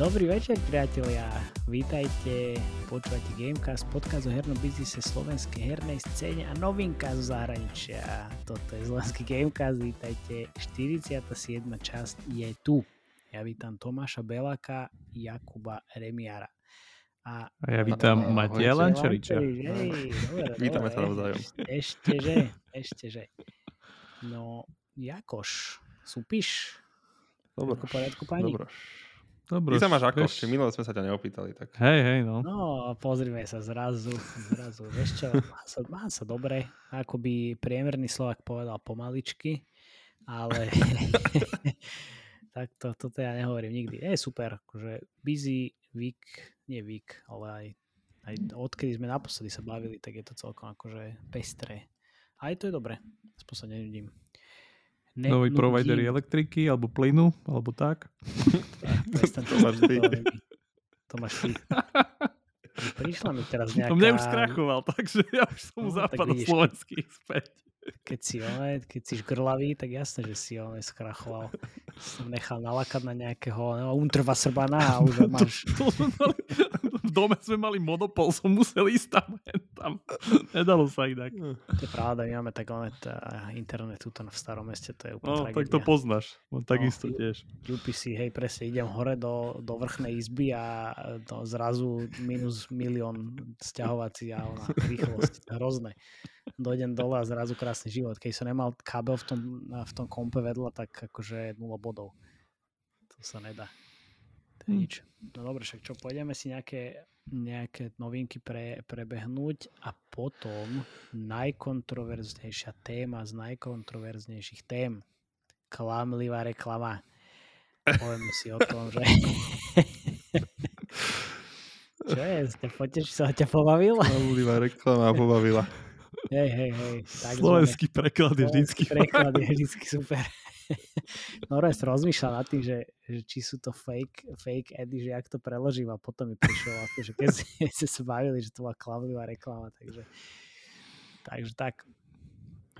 Dobrý večer, priatelia. Vítajte, počúvate Gamecast, podcast o hernom biznise slovenskej hernej scéne a novinka zo zahraničia. Toto je slovenský Gamecast, vítajte. 47. časť je tu. Ja vítam Tomáša Belaka, Jakuba Remiara. A, a ja vítam no, Matia Lančariča. Vítame sa navzájom. Ešte že, ešte že. No, Jakoš, súpiš? Dobro. poriadku, pani? Dobro. Dobre, Ty sa máš ako? Vieš... Minule sme sa ťa neopýtali. Tak. Hej, hej, no. No, pozrime sa zrazu, zrazu. Vieš čo, má sa, má sa dobre. Ako by priemerný Slovak povedal pomaličky, ale tak to, toto ja nehovorím nikdy. Je super, akože busy week, nie week, ale aj, aj odkedy sme naposledy sa bavili, tak je to celkom akože pestré. Aj to je dobre, aspoň sa nevidím. Ne, Nový provider elektriky alebo plynu, alebo tak. to máš ty. To máš ty. Prišla mi teraz nejaká... To mne už skrachoval, takže ja už som no, zapadol slovenský späť. Keď si, one, keď si žgrlavý, tak jasne, že si on skrachoval. Som nechal nalakať na nejakého no, Unterwasserbana a už máš... v dome sme mali monopol, som musel ísť tam, tam. Nedalo sa inak. To je pravda, my máme tak onet, internet tuto v starom meste, to je úplne no, tragédia. tak to poznáš, on takisto no, tiež. UPC, hej, presne, idem hore do, do vrchnej izby a to zrazu minus milión sťahovací a ona rýchlosť, hrozné dojdem dole a zrazu krásny život. Keď som nemal kábel v tom, v tom kompe vedľa, tak akože 0 bodov. To sa nedá. To je hm. nič. No dobre, však čo, pôjdeme si nejaké, nejaké novinky pre, prebehnúť a potom najkontroverznejšia téma z najkontroverznejších tém. Klamlivá reklama. Povieme si o tom, že... Čo je? Poteší sa ťa pobavila? Klamlivá reklama pobavila. Hej, hej, hej. Tak Slovenský zvome. preklad je vždycky preklad je vždycky super. Norest rozmýšľal nad tým, že, že či sú to fake, fake edy, že jak to preložím a potom mi prišlo vlastne, že keď ste sa bavili, že to bola klamlivá reklama, takže, takže tak.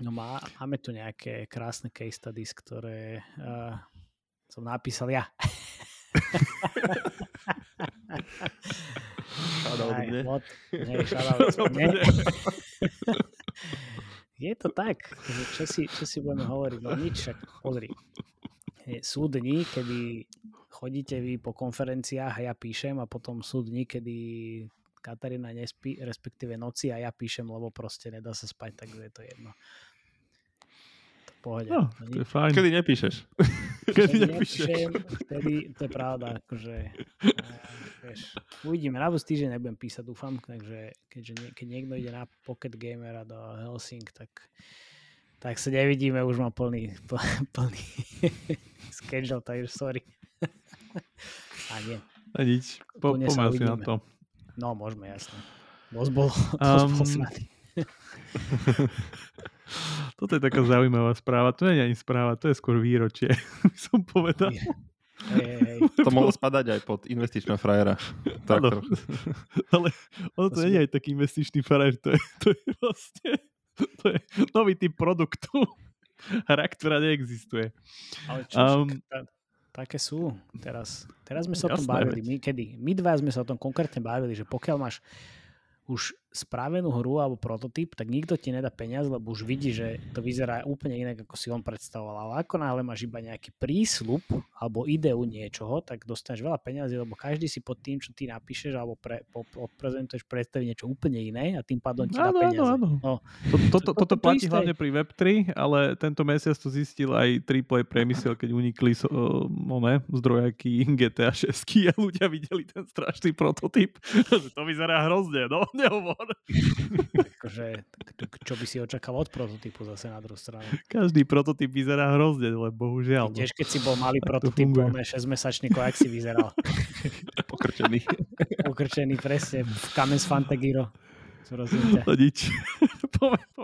No má, máme tu nejaké krásne case studies, ktoré uh, som napísal ja. Shoutout mne. Od, mne. Je to tak, čo si, čo si budeme hovoriť, no nič, však pozri. Sú dni, kedy chodíte vy po konferenciách a ja píšem a potom sú dni, kedy Katarína nespí, respektíve noci a ja píšem, lebo proste nedá sa spať, takže je to jedno pohode. No, to je fajn. Kedy nepíšeš? Kedy, Kedy nepíšeš? Nepíšem, vtedy, to je pravda, akože, vieš, uvidíme, na budúci týždeň nebudem písať, dúfam, takže keďže nie, keď niekto ide na Pocket Gamera do Helsing, tak tak sa nevidíme, už mám plný, plný schedule, takže sorry. A nie. A nič, po, si na to. No, môžeme, jasne. Dosť bol, dosť um, bol Toto je taká zaujímavá správa. To nie je ani správa, to je skôr výročie, by som povedal. Hey, hey. To mohlo spadať aj pod investičného frajera. Ano, ale ono to nie je aj taký investičný frajer, to je, to je vlastne to je nový typ produktu. Hra, ktorá neexistuje. Ale čo, um, také sú teraz. Teraz sme sa o tom bavili. My, kedy? My dva sme sa o tom konkrétne bavili, že pokiaľ máš už spravenú hru alebo prototyp, tak nikto ti nedá peniaz, lebo už vidí, že to vyzerá úplne inak, ako si on predstavoval. Ale ako náhle máš iba nejaký prísľub alebo ideu niečoho, tak dostaneš veľa peniazy, lebo každý si pod tým, čo ty napíšeš alebo pre, po, odprezentuješ, predstaví niečo úplne iné a tým pádom ti dá peniaze. Áno, áno. No. To, to, to, toto to platí isté. hlavne pri Web3, ale tento mesiac to zistil aj AAA priemysel, keď unikli so, no ne, zdrojaky GTA 6 a ľudia videli ten strašný prototyp, že to vyzerá hrozne, no nehovor akože, čo by si očakal od prototypu zase na druhú stranu. Každý prototyp vyzerá hrozne, ale bohužiaľ. No. Tiež keď si bol malý prototyp, bol 6-mesačný, jak si vyzeral. Pokrčený. Pokrčený, presne. V Kamen z Fantagiro. To nič.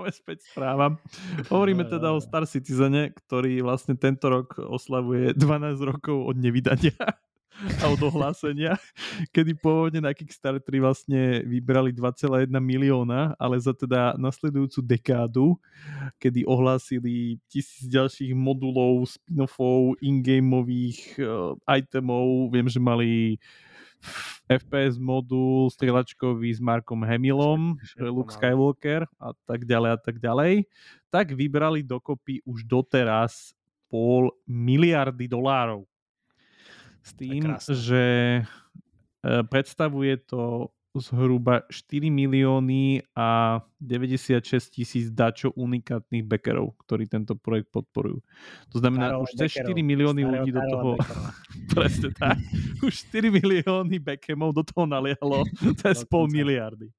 poďme späť správam. Hovoríme teda o Star Citizene, ktorý vlastne tento rok oslavuje 12 rokov od nevydania. A od ohlásenia, kedy pôvodne na Kickstarteri vlastne vybrali 2,1 milióna, ale za teda nasledujúcu dekádu, kedy ohlásili tisíc ďalších modulov, spin-offov, in-gameových uh, itemov, viem, že mali FPS modul strieľačkový s Markom Hamillom, Luke Skywalker a tak ďalej a tak ďalej, tak vybrali dokopy už doteraz pol miliardy dolárov. S tým, že e, predstavuje to zhruba 4 milióny a 96 tisíc dačo unikátnych backerov, ktorí tento projekt podporujú. To znamená, Starého už cez 4 milióny Starého ľudí do toho... presne tak. Už 4 milióny backemov do toho naliehalo cez pol miliardy.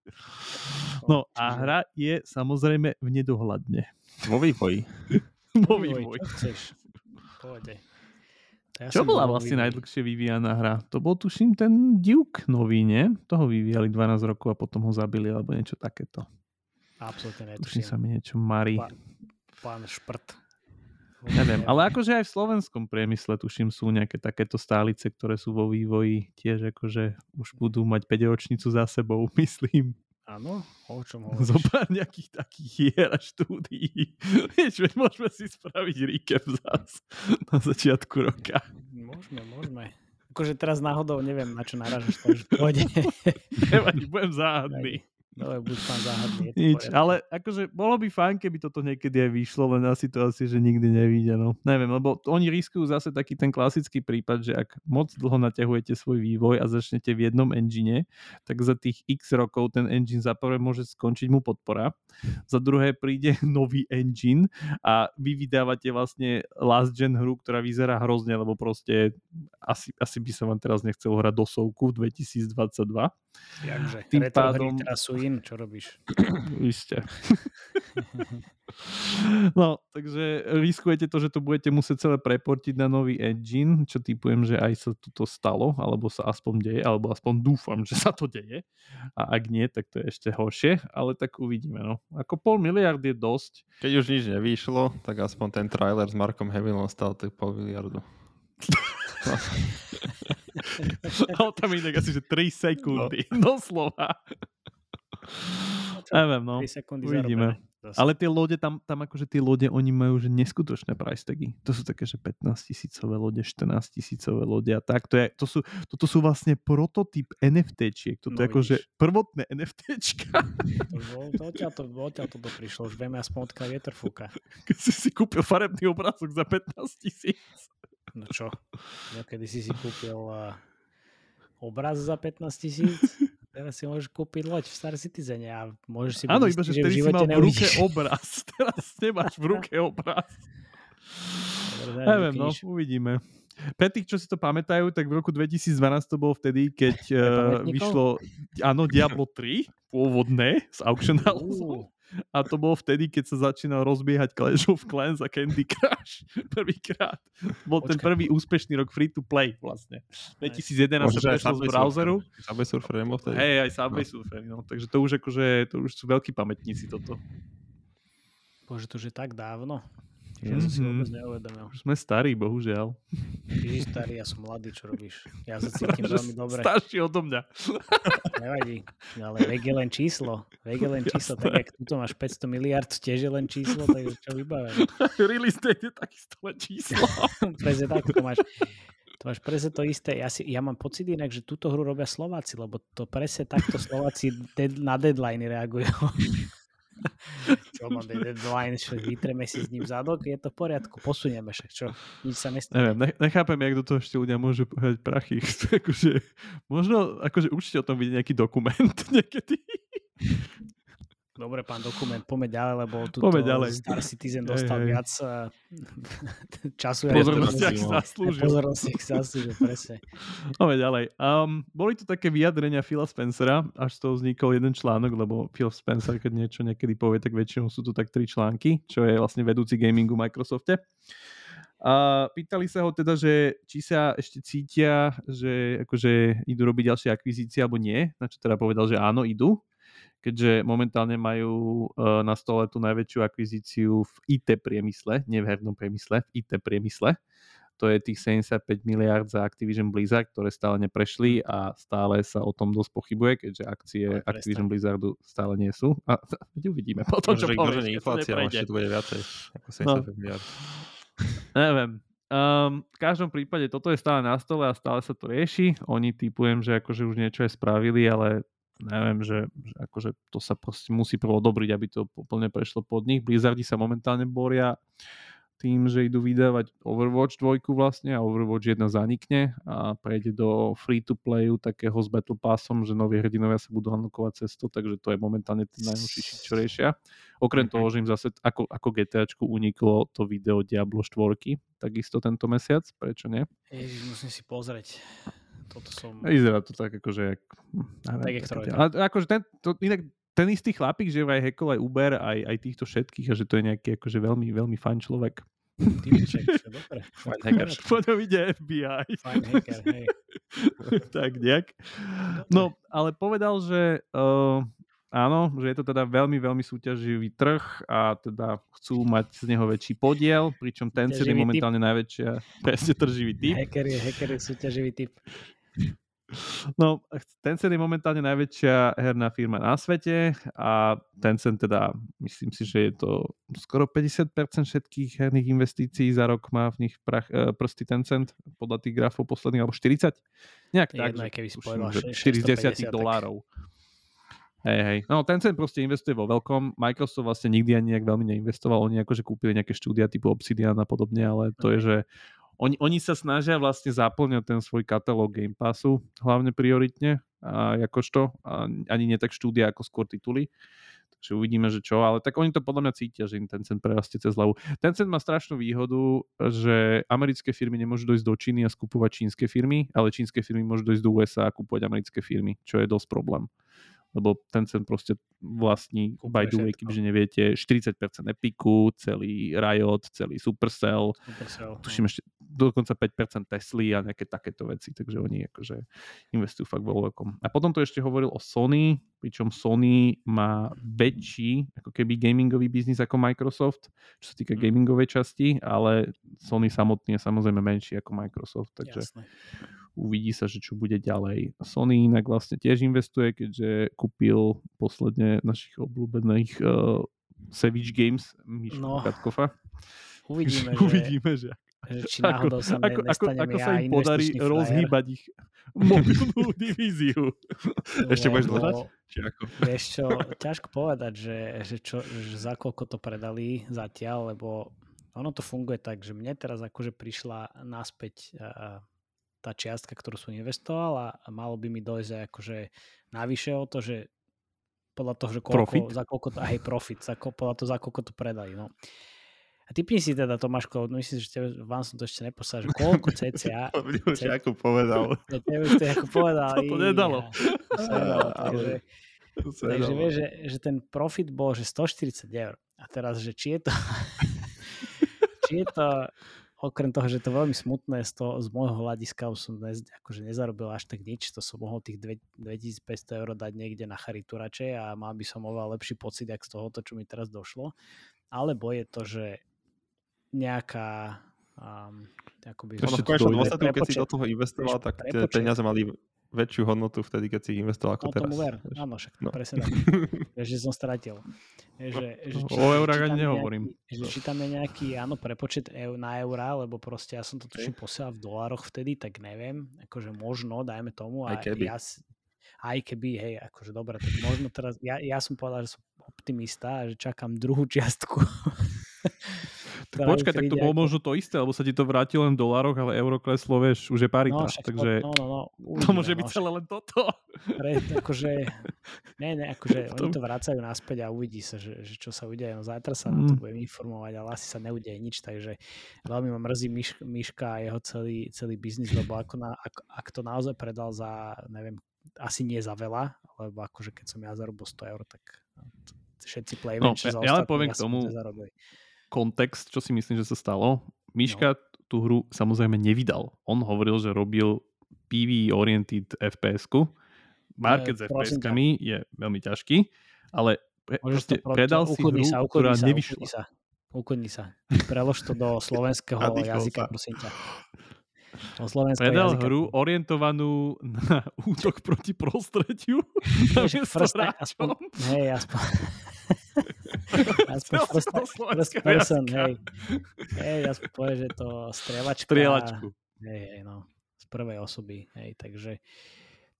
No a hra je samozrejme v nedohľadne. Vo vývoji. Vo vývoji. Čo chceš? Pohode. Ja Čo bola vlastne najdlhšie vyvíjaná hra? To bol tuším ten Duke nový, nie? Toho vyvíjali 12 rokov a potom ho zabili, alebo niečo takéto. Absolutne netuším. Tuším sa mi niečo marí. Pán, pán Šprt. Neviem, ale akože aj v slovenskom priemysle tuším sú nejaké takéto stálice, ktoré sú vo vývoji tiež akože už budú mať 5 ročnicu za sebou, myslím. Áno, o čom hovoríš? Zopár nejakých takých hier a štúdií. Vieš, veď môžeme si spraviť recap zás na začiatku roka. Môžeme, môžeme. Akože teraz náhodou neviem, na čo narážaš, takže pôjde. Nevadí, budem záhadný. No, buď pán záhadný. Nič, ale akože bolo by fajn, keby toto niekedy aj vyšlo, len asi to asi, že nikdy nevíde. No. Neviem, lebo oni riskujú zase taký ten klasický prípad, že ak moc dlho naťahujete svoj vývoj a začnete v jednom engine, tak za tých x rokov ten engine za prvé môže skončiť mu podpora, za druhé príde nový engine a vy vydávate vlastne last gen hru, ktorá vyzerá hrozne, lebo proste asi, asi by som vám teraz nechcel hrať dosovku v 2022. Jakže, Tým pádom... teraz sú in, čo robíš? Isté. no, takže riskujete to, že to budete musieť celé preportiť na nový engine, čo typujem, že aj sa toto stalo, alebo sa aspoň deje, alebo aspoň dúfam, že sa to deje. A ak nie, tak to je ešte horšie, ale tak uvidíme. No. Ako pol miliard je dosť. Keď už nič nevyšlo, tak aspoň ten trailer s Markom Hamillom stal tak pol miliardu. no, tam inak asi, že 3 sekundy. No. Doslova. Neviem, no. Uvidíme. Ale tie lode, tam, tam akože tie lode, oni majú že neskutočné price tagy. To sú také, že 15 tisícové lode, 14 tisícové lode a tak. To, je, to sú, toto sú vlastne prototyp NFTčiek. Toto no, je akože prvotné NFTčka. To, odtiaľ to, odtiaľ to prišlo. Už vieme aspoň odkiaľ vietor fúka. Keď si si kúpil farebný obrázok za 15 tisíc. No čo? Ja kedy si si kúpil uh, obraz za 15 tisíc? Teraz si môžeš kúpiť loď v Star Citizen a môžeš si Áno, iba že vtedy si mal v ruke obraz. Teraz nemáš v ruke obraz. Neviem, no, uvidíme. Pre tých, čo si to pamätajú, tak v roku 2012 to bolo vtedy, keď uh, vyšlo, áno, Diablo 3, pôvodné, z Auction House. Uh. A to bolo vtedy, keď sa začínal rozbiehať Clash of Clans a Candy Crush prvýkrát. Bol ten prvý úspešný rok free to play vlastne. 2011 sa prešlo z browseru. Subway Surfer nebol vtedy. Hej, aj Subway no. Surfer, no. Takže to už akože, to už sú veľkí pamätníci toto. Bože, to už je tak dávno. Ja mm-hmm. si vôbec neuvedomil. Už sme starí, bohužiaľ. Ty starý, ja som mladý, čo robíš? Ja sa cítim veľmi dobre. Starší odo mňa. Nevadí, ale vek je len číslo. Vek je len číslo, Jasné. tak jak tu máš 500 miliard, tiež je len číslo, tak čo vybavené. Release date je takisto len číslo. presne tak, to máš, to máš presne to isté. Ja, si, ja mám pocit inak, že túto hru robia Slováci, lebo to presne takto Slováci dead, na deadline reagujú čo máme deadline, čo vytreme si s ním zadok, je to v poriadku, posunieme však, čo, nič sa nestane. Neviem, nechápem, jak do toho ešte ľudia môžu pohľať prachy. akože, možno, akože určite o tom vidieť nejaký dokument niekedy. Dobre, pán dokument, poďme ďalej, lebo tu. Star Citizen dostal hej, hej. viac uh, času. Pozornosti, ak sa zaslúžil. Pozornosti, ak sa zaslúžil, presne. Poďme ďalej. Um, boli tu také vyjadrenia Phila Spencera, až z toho vznikol jeden článok, lebo Phil Spencer, keď niečo niekedy povie, tak väčšinou sú tu tak tri články, čo je vlastne vedúci gamingu v Microsofte. A pýtali sa ho teda, že či sa ešte cítia, že akože idú robiť ďalšie akvizície alebo nie, na čo teda povedal, že áno, idú keďže momentálne majú uh, na stole tú najväčšiu akvizíciu v IT priemysle, nie v hernom priemysle, v IT priemysle. to je tých 75 miliard za Activision Blizzard, ktoré stále neprešli a stále sa o tom dosť pochybuje, keďže akcie Ale Activision Blizzardu stále nie sú. A uvidíme potom, čo povieš. inflácia ešte tu bude viacej ako 75 no. miliard. Neviem. Um, v každom prípade toto je stále na stole a stále sa to rieši. Oni typujem, že akože už niečo aj spravili, ale neviem, že, že akože to sa proste musí prvo odobriť, aby to úplne prešlo pod nich. Blizzardi sa momentálne boria tým, že idú vydávať Overwatch 2 vlastne a Overwatch 1 zanikne a prejde do free-to-playu takého s Battle Passom, že noví hrdinovia sa budú hanlokovať cesto, takže to je momentálne ten najnovší shit, čo riešia. Okrem mhm. toho, že im zase ako, ako GTAčku uniklo to video Diablo 4, takisto tento mesiac, prečo nie? Ježiš, musím si pozrieť toto som... Vyzerá to tak akože... Jak, neviem, tak jak ale akože ten, to, inak ten istý chlapík, že aj hackol aj Uber, aj, aj týchto všetkých a že to je nejaký akože veľmi, veľmi fajn človek. Typiček, dobre. Fajn hacker. Poďom ide FBI. Fajn hacker, hej. tak nejak. No, ale povedal, že uh, áno, že je to teda veľmi, veľmi súťaživý trh a teda chcú mať z neho väčší podiel, pričom ten je momentálne typ. najväčšia presne trživý typ. Hacker je, hacker je súťaživý typ. No, Tencent je momentálne najväčšia herná firma na svete a Tencent teda, myslím si, že je to skoro 50% všetkých herných investícií za rok má v nich prach, e, prsty Tencent podľa tých grafov posledných, alebo 40? Nejak tak, Jedno, keby povedal 40 dolárov. Hej, hej. No, Tencent proste investuje vo veľkom. Microsoft vlastne nikdy ani nejak veľmi neinvestoval. Oni akože kúpili nejaké štúdia typu Obsidian a podobne, ale to je, že oni, oni sa snažia vlastne zaplňať ten svoj katalóg Game Passu, hlavne prioritne, a jakožto, a ani nie tak štúdia, ako skôr tituly. Takže uvidíme, že čo, ale tak oni to podľa mňa cítia, že im Tencent prerastie cez hlavu. Tencent má strašnú výhodu, že americké firmy nemôžu dojsť do Číny a skupovať čínske firmy, ale čínske firmy môžu dojsť do USA a kúpovať americké firmy, čo je dosť problém lebo Tencent proste vlastní, Kúpne by the way, kebyže neviete, 40% Epiku, celý Riot, celý Supercell, Supercell tuším no. ešte dokonca 5% Tesly a nejaké takéto veci, takže oni akože investujú fakt vo veľkom. A potom to ešte hovoril o Sony, pričom Sony má väčší ako keby gamingový biznis ako Microsoft, čo sa týka mm. gamingovej časti, ale Sony samotný je samozrejme menší ako Microsoft, takže Jasne uvidí sa, že čo bude ďalej. Sony inak vlastne tiež investuje, keďže kúpil posledne našich obľúbených uh, Savage Games Miška no, Katkofa. Uvidíme, že, uvidíme, že či náhodou sa ako, ako, ako sa im podarí rozhýbať ich mobilnú divíziu. Ešte budeš dlhať? Vieš čo, ťažko povedať, že, že, čo, že za koľko to predali zatiaľ, lebo ono to funguje tak, že mne teraz akože prišla naspäť uh, tá čiastka, ktorú som investoval a malo by mi dojsť aj akože navyše o to, že podľa toho, že koľko, profit. za koľko to, hej, profit, za, podľa toho, za koľko to predali, no. A typni si teda, Tomáško, no myslím, že tebe, vám som to ešte neposlal, že koľko cca... to C... ako povedal. Tebe už to ako povedal. to, to nedalo. To sa nedalo, takže, takže vieš, že, že ten profit bol, že 140 eur. A teraz, že či je to... či je to okrem toho, že to veľmi smutné z, toho, z môjho hľadiska už som dnes akože nezarobil až tak nič, to som mohol tých 2500 eur dať niekde na charitu radšej a mal by som oveľa lepší pocit, jak z tohoto, čo mi teraz došlo. Alebo je to, že nejaká um, akoby... Ešte to dôsledku, keď si do toho investoval, tak tie peniaze mali väčšiu hodnotu vtedy, keď si ich investoval ako no, teraz. Ver. Áno, však no. presne tak. že som stratil. Že, že, či, o eurách ani nehovorím. Nejaký, že či tam je nejaký, áno, prepočet eur na eurá, lebo proste ja som to tuším posielal v dolároch vtedy, tak neviem, akože možno, dajme tomu. A aj keby. Ja, aj keby, hej, akože dobre, tak možno teraz, ja, ja som povedal, že som optimista a že čakám druhú čiastku. Tak počkaj, tak to bolo ako... možno to isté, lebo sa ti to vráti len v dolároch, ale euro kleslo, vieš, už je parita. No, takže no, no, no, uvidíme, to môže byť no, celé len toto. Pre, akože, ne, ne, akože to... oni to vracajú naspäť a uvidí sa, že, že čo sa udeje. No zajtra sa na to mm. budem informovať, ale asi sa neudeje nič, takže veľmi ma mrzí Miš, Miška a jeho celý, celý biznis, lebo ako na, ak, ak to naozaj predal za, neviem, asi nie za veľa, lebo akože keď som ja zarobil 100 eur, tak všetci playmen, no, ja, ja len poviem k tomu, kontext, čo si myslím, že sa stalo. Miška no. tú hru samozrejme nevydal. On hovoril, že robil PV oriented FPS-ku. Market s FPS-kami je veľmi ťažký, ale pre, proste, predal si hru, sa, ktorá sa, nevyšla. Sa. uklidni sa. Prelož to do slovenského jazyka, sa. prosím ťa. Predal jazyka. hru orientovanú na útok proti prostrediu. First, aspoň, hej, aspoň, aspoň first, first person, hej. Hej, aspoň povie, že to strieľačka. Strieľačku. Hej, hej, no. Z prvej osoby, hej, takže...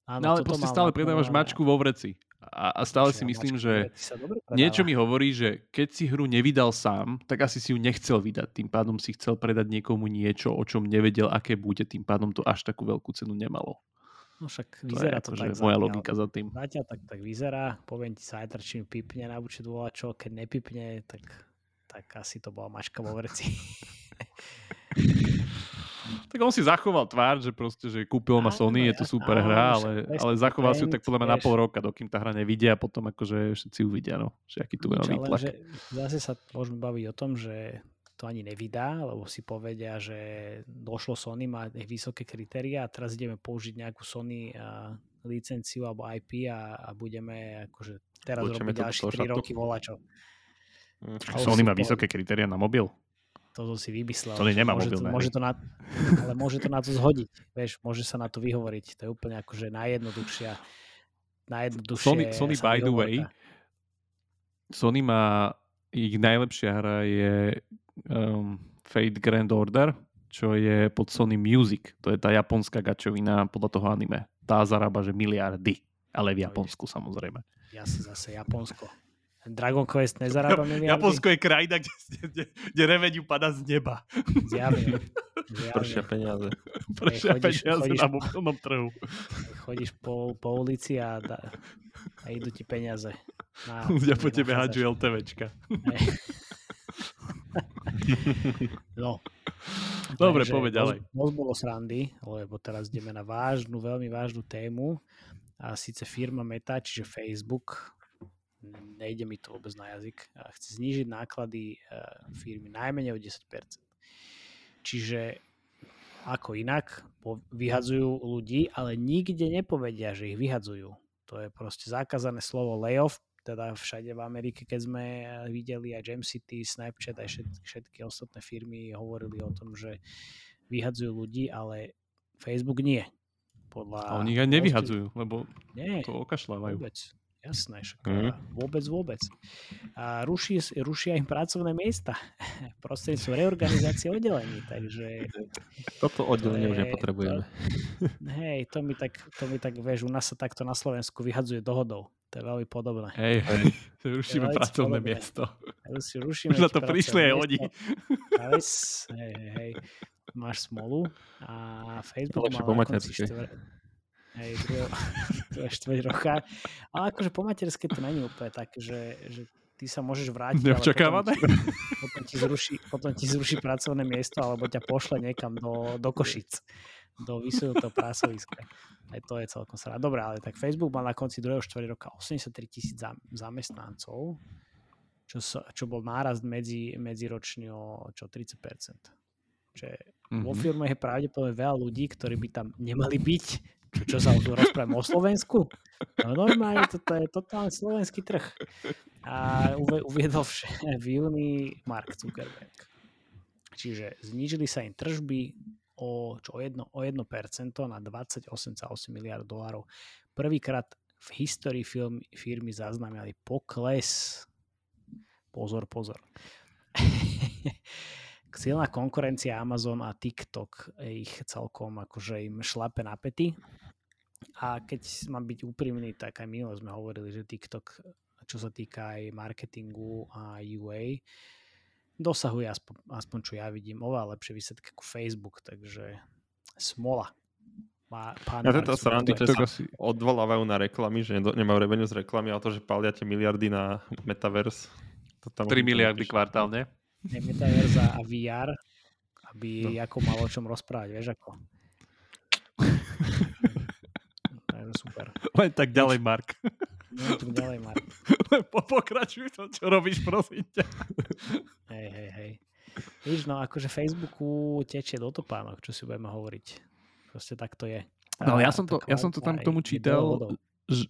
Áno, no ale proste stále predávaš mačku vo vreci. A, a stále si myslím, že niečo mi hovorí, že keď si hru nevydal sám, tak asi si ju nechcel vydať. Tým pádom si chcel predať niekomu niečo, o čom nevedel, aké bude. Tým pádom to až takú veľkú cenu nemalo. No však vyzerá to, to tak. Moja logika za tým. Zatiaľ tak, tak vyzerá. Poviem ti aj či mi pipne na buči čo, keď nepipne, tak, tak asi to bola mačka vo vreci. Tak on si zachoval tvár, že proste, že kúpil ma Sony, je to super hra, ale, ale zachoval si ju tak podľa mňa na pol roka, dokým tá hra nevidia a potom akože všetci uvidia, no, že aký tu bude výtlak. Zase sa môžeme baviť o tom, že to ani nevydá, lebo si povedia, že došlo Sony, má vysoké kritéria a teraz ideme použiť nejakú Sony a licenciu alebo IP a, a budeme akože teraz Počujeme robiť ďalšie 3 roky volačo. Mm. Sony má vysoké kritéria na mobil? to som si vymyslel. To nemá môže, to, môže to na, ale môže to na to zhodiť. Vieš, môže sa na to vyhovoriť. To je úplne akože najjednoduchšia najjednoduchšie Sony, Sony by the way, Sony má ich najlepšia hra je um, Fate Grand Order, čo je pod Sony Music. To je tá japonská gačovina podľa toho anime. Tá zarába, že miliardy. Ale v Japonsku samozrejme. Ja si zase Japonsko. Dragon Quest nezarába miliardy. Japonsko je krajina, kde, kde, kde reveňu padá z neba. Zjavne. Pršia peniaze. Pršia chodíš, peniaze chodíš, na mobilnom trhu. Chodíš po, po ulici a, da, a idú ti peniaze. Na, Ľudia po tebe hádžu LTVčka. No. Dobre, povedz ďalej. Moc bolo srandy, lebo teraz ideme na vážnu, veľmi vážnu tému. A síce firma Meta, čiže Facebook, nejde mi to vôbec na jazyk, a chce znížiť náklady eh, firmy najmenej o 10%. Čiže ako inak, vyhadzujú ľudí, ale nikde nepovedia, že ich vyhadzujú. To je proste zakázané slovo layoff, teda všade v Amerike, keď sme eh, videli aj Jam City, Snapchat, aj všetky, všetky ostatné firmy hovorili o tom, že vyhadzujú ľudí, ale Facebook nie. Podľa a oni ich aj nevyhadzujú, lebo nie, to okašľávajú. Vôbec. Jasné, však mm. vôbec, vôbec. A ruší, rušia im pracovné miesta prostredníctvom reorganizácie oddelení, takže... Toto oddelenie už nepotrebujeme. To, hej, to mi, tak, to mi tak, vieš, u nás sa takto na Slovensku vyhadzuje dohodou. To je veľmi podobné. Hej, hej, rušíme pracovné podobné. miesto. Rušíme už na to prišli aj oni. Hej, hej, hej. Máš smolu a Facebook má na konci hej, druhého, druhé štvrť roka. Ale akože po materské to není úplne tak, že, že ty sa môžeš vrátiť, Neočakávané? potom, potom, ti zruší, potom ti zruší pracovné miesto, alebo ťa pošle niekam do, do Košic, do vysunutého prásoviska. Aj to je celkom srá. Dobre, ale tak Facebook mal na konci druhého štvrť roka 83 tisíc zamestnancov, čo, sa, čo bol nárast medzi, medziročne o čo 30%. Čiže mm-hmm. vo firme je pravdepodobne veľa ľudí, ktorí by tam nemali byť, čo, čo sa tu rozprávame o Slovensku? No normálne, toto je totálne slovenský trh. A uviedol v, v júni Mark Zuckerberg. Čiže znížili sa im tržby o, čo, o, 1, o 1% na 28,8 miliard dolárov. Prvýkrát v histórii firmy, firmy zaznamenali pokles. Pozor, pozor. silná konkurencia Amazon a TikTok ich celkom akože im šlape na pety. A keď mám byť úprimný, tak aj minule sme hovorili, že TikTok, čo sa týka aj marketingu a UA, dosahuje aspoň, aspoň čo ja vidím, oveľa lepšie výsledky ako Facebook, takže smola. Má, pán ja tento srandy, že sa odvolávajú na reklamy, že nemajú revenue z reklamy, ale to, že paliate miliardy na Metaverse. To tam 3 miliardy kvartálne metaverza a VR, aby no. ako malo o čom rozprávať, vieš ako. Takže super. Len tak ďalej, Mark. Len tak ďalej, Mark. Len pokračuj to, čo robíš, prosím ťa. Hej, hej, hej. Víš, no akože Facebooku tečie do topánok, čo si budeme hovoriť. Proste tak to je. No ja som to, ja som to tam k tomu čítal, že,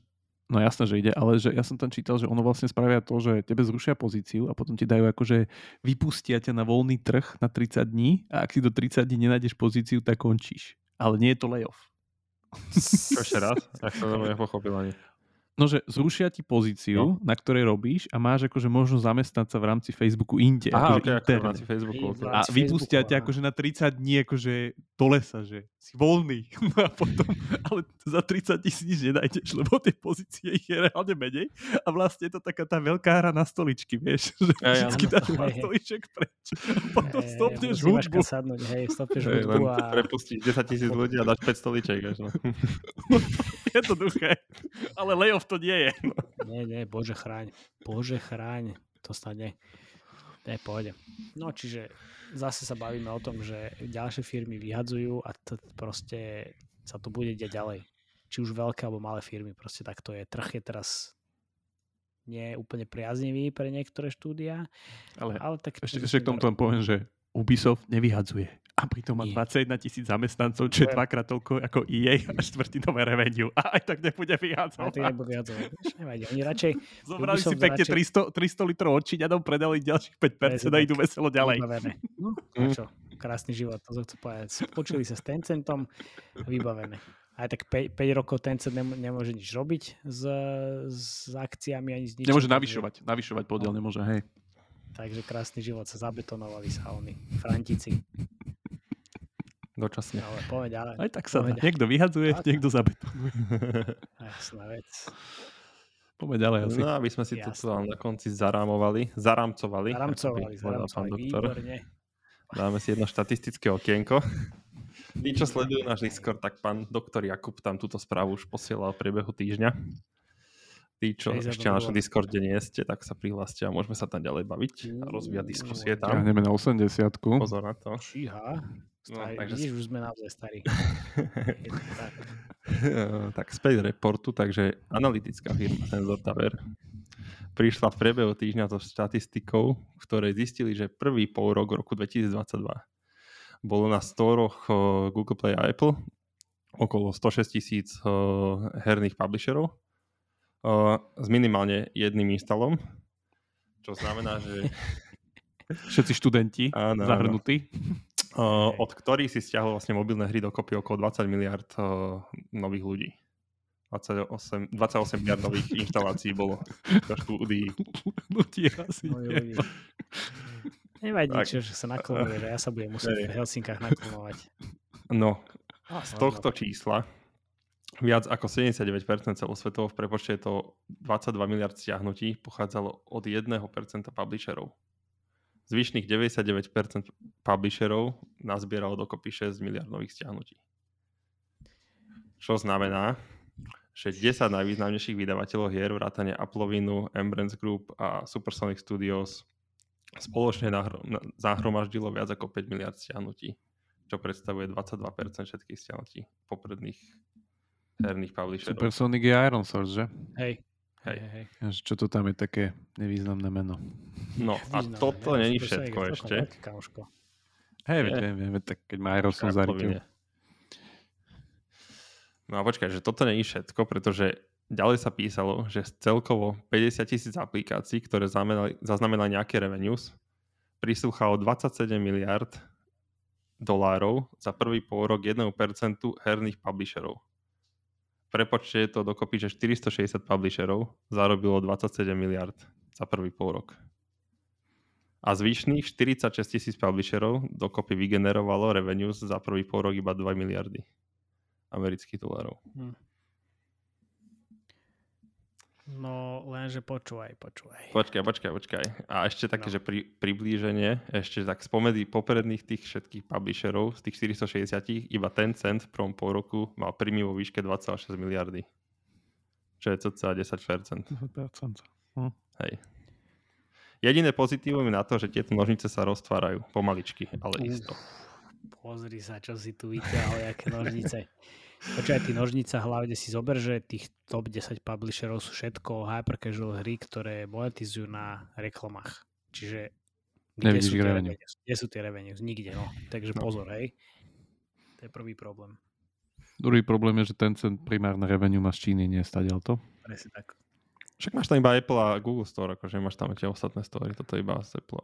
No jasné, že ide, ale že ja som tam čítal, že ono vlastne spravia to, že tebe zrušia pozíciu a potom ti dajú akože vypustia ťa na voľný trh na 30 dní a ak si do 30 dní nenájdeš pozíciu, tak končíš. Ale nie je to layoff. Ešte raz? Som to nepochopil ani. No, že zrušia ti pozíciu, no. na ktorej robíš a máš akože možnosť zamestnať sa v rámci Facebooku inde. Aha, akože okay, v rámci Facebooku. Okay. A vypustia ťa akože na 30 dní akože do lesa, že si voľný. No a potom, ale za 30 dní si nič nenájdeš, lebo tie pozície ich je reálne menej a vlastne je to taká tá veľká hra na stoličky, vieš, že ja, vždycky dáš pár stoliček preč a potom hey, stopneš hudbu. Sadnúť, hej, stopneš hey, hudbu a... Prepustíš 10 tisíc ľudí a dáš 5 stoliček. Až, no. Jednoduché, ale layoff to nie je. Nie, nie, bože chráň. Bože chráň. To stane. Ne, pôjde. No, čiže zase sa bavíme o tom, že ďalšie firmy vyhadzujú a to proste sa to bude diať ďalej. Či už veľké alebo malé firmy, proste tak to je. Trh je teraz nie úplne priaznivý pre niektoré štúdia. Ale, ale tak ešte, ešte k tomu poviem, že Ubisoft nevyhadzuje. A pritom má 21 tisíc zamestnancov, čo je dvakrát toľko ako EA a štvrtinové revenue. A aj tak nebude vyhádzať. Aj nebude vyhádzať. Nevadí, oni radšej... Zobrali si pekne radšej... 300, 300 litrov odčiňadom, predali ďalších 5% a idú veselo ďalej. No, mm. čo? Krásny život, to chcem povedať. Spočili sa s Tencentom, vybavené. Aj tak 5, 5 rokov Tencent nemôže nič robiť s, s akciami ani s ničím. Nemôže navyšovať, navyšovať podiel no. nemôže, hej. Takže krásny život sa zabetonovali sa oni, Frantici. Dočasne. Ale poďme ďalej. Aj tak sa poďme niekto vyhadzuje, tak. niekto zabetonuje. Jasná vec. Poďme ďalej asi. No, aby sme si Jasné. to na konci zarámovali, zaramcovali. Zaramcovali, zaramcovali, výborne. Dáme si jedno štatistické okienko. Tí, čo sledujú náš Discord, tak pán doktor Jakub tam túto správu už posielal v priebehu týždňa. Tí, čo Hej, ešte na našom Discorde nie ste, tak sa prihláste a môžeme sa tam ďalej baviť a rozvíjať diskusie tam. Ja na 80 Pozor na to. Číha. No, takže... Vidíš, už sme naozaj starí. tak. tak späť reportu, takže analytická firma Sensor Tower prišla v priebehu týždňa so štatistikou, v ktorej zistili, že prvý pol rok roku 2022 bolo na storoch Google Play a Apple okolo 106 tisíc herných publisherov s minimálne jedným installom, čo znamená, že všetci študenti áno, zahrnutí. Uh, od ktorých si stiahol vlastne mobilné hry dokopy okolo 20 miliard uh, nových ľudí. 28, 28 miliard nových inštalácií bolo v štúdii. Ľudí asi Nevadí, čo, že sa naklonuje, že ja sa budem musieť v Helsinkách naklonovať. No, z tohto čísla viac ako 79% celosvetovo v prepočte je to 22 miliard stiahnutí pochádzalo od 1% publisherov. Zvyšných 99% publisherov nazbieralo dokopy 6 miliardových stiahnutí. Čo znamená, že 10 najvýznamnejších vydavateľov hier, vrátane Applovinu, Embrace Group a Supersonic Studios spoločne zahromaždilo viac ako 5 miliard stiahnutí, čo predstavuje 22% všetkých stiahnutí popredných herných publisherov. Supersonic je Iron Source, že? Hej. Hej, hej. Čo to tam je také nevýznamné meno? No a toto není všetko ešte. Hej, viem, viem, tak keď má Aerosol za No a počkaj, že toto není všetko, pretože ďalej sa písalo, že celkovo 50 tisíc aplikácií, ktoré zaznamenali nejaké revenues, prislúchalo 27 miliard dolárov za prvý pol rok 1% herných publisherov prepočte to dokopy, že 460 publisherov zarobilo 27 miliard za prvý pol rok. A zvyšných 46 tisíc publisherov dokopy vygenerovalo revenues za prvý pol rok iba 2 miliardy amerických dolárov. Hm. No, lenže počúvaj, počúvaj. Počkaj, počkaj, počkaj. A ešte také, no. že pri, priblíženie, ešte tak spomedzi popredných tých všetkých publisherov, z tých 460, iba ten cent v prvom pol roku mal príjmy vo výške 2,6 miliardy. Čo je cca 10%. 10%. Hm. Hej. Jediné pozitívum je na to, že tieto nožnice sa roztvárajú pomaličky, ale Uf, isto. Pozri sa, čo si tu vyťahol, aké nožnice. Počkaj, tí nožnica hlavne si zober, že tých top 10 publisherov sú všetko hyper casual hry, ktoré monetizujú na reklamách. Čiže kde sú, tie revenues? kde sú tie revenues? Nikde, no. Takže no. pozor, hej. To je prvý problém. Druhý problém je, že ten primárne revenue má z Číny, nie stadiaľ to. Presne tak. Však máš tam iba Apple a Google Store, akože máš tam tie ostatné story, toto je iba z Apple.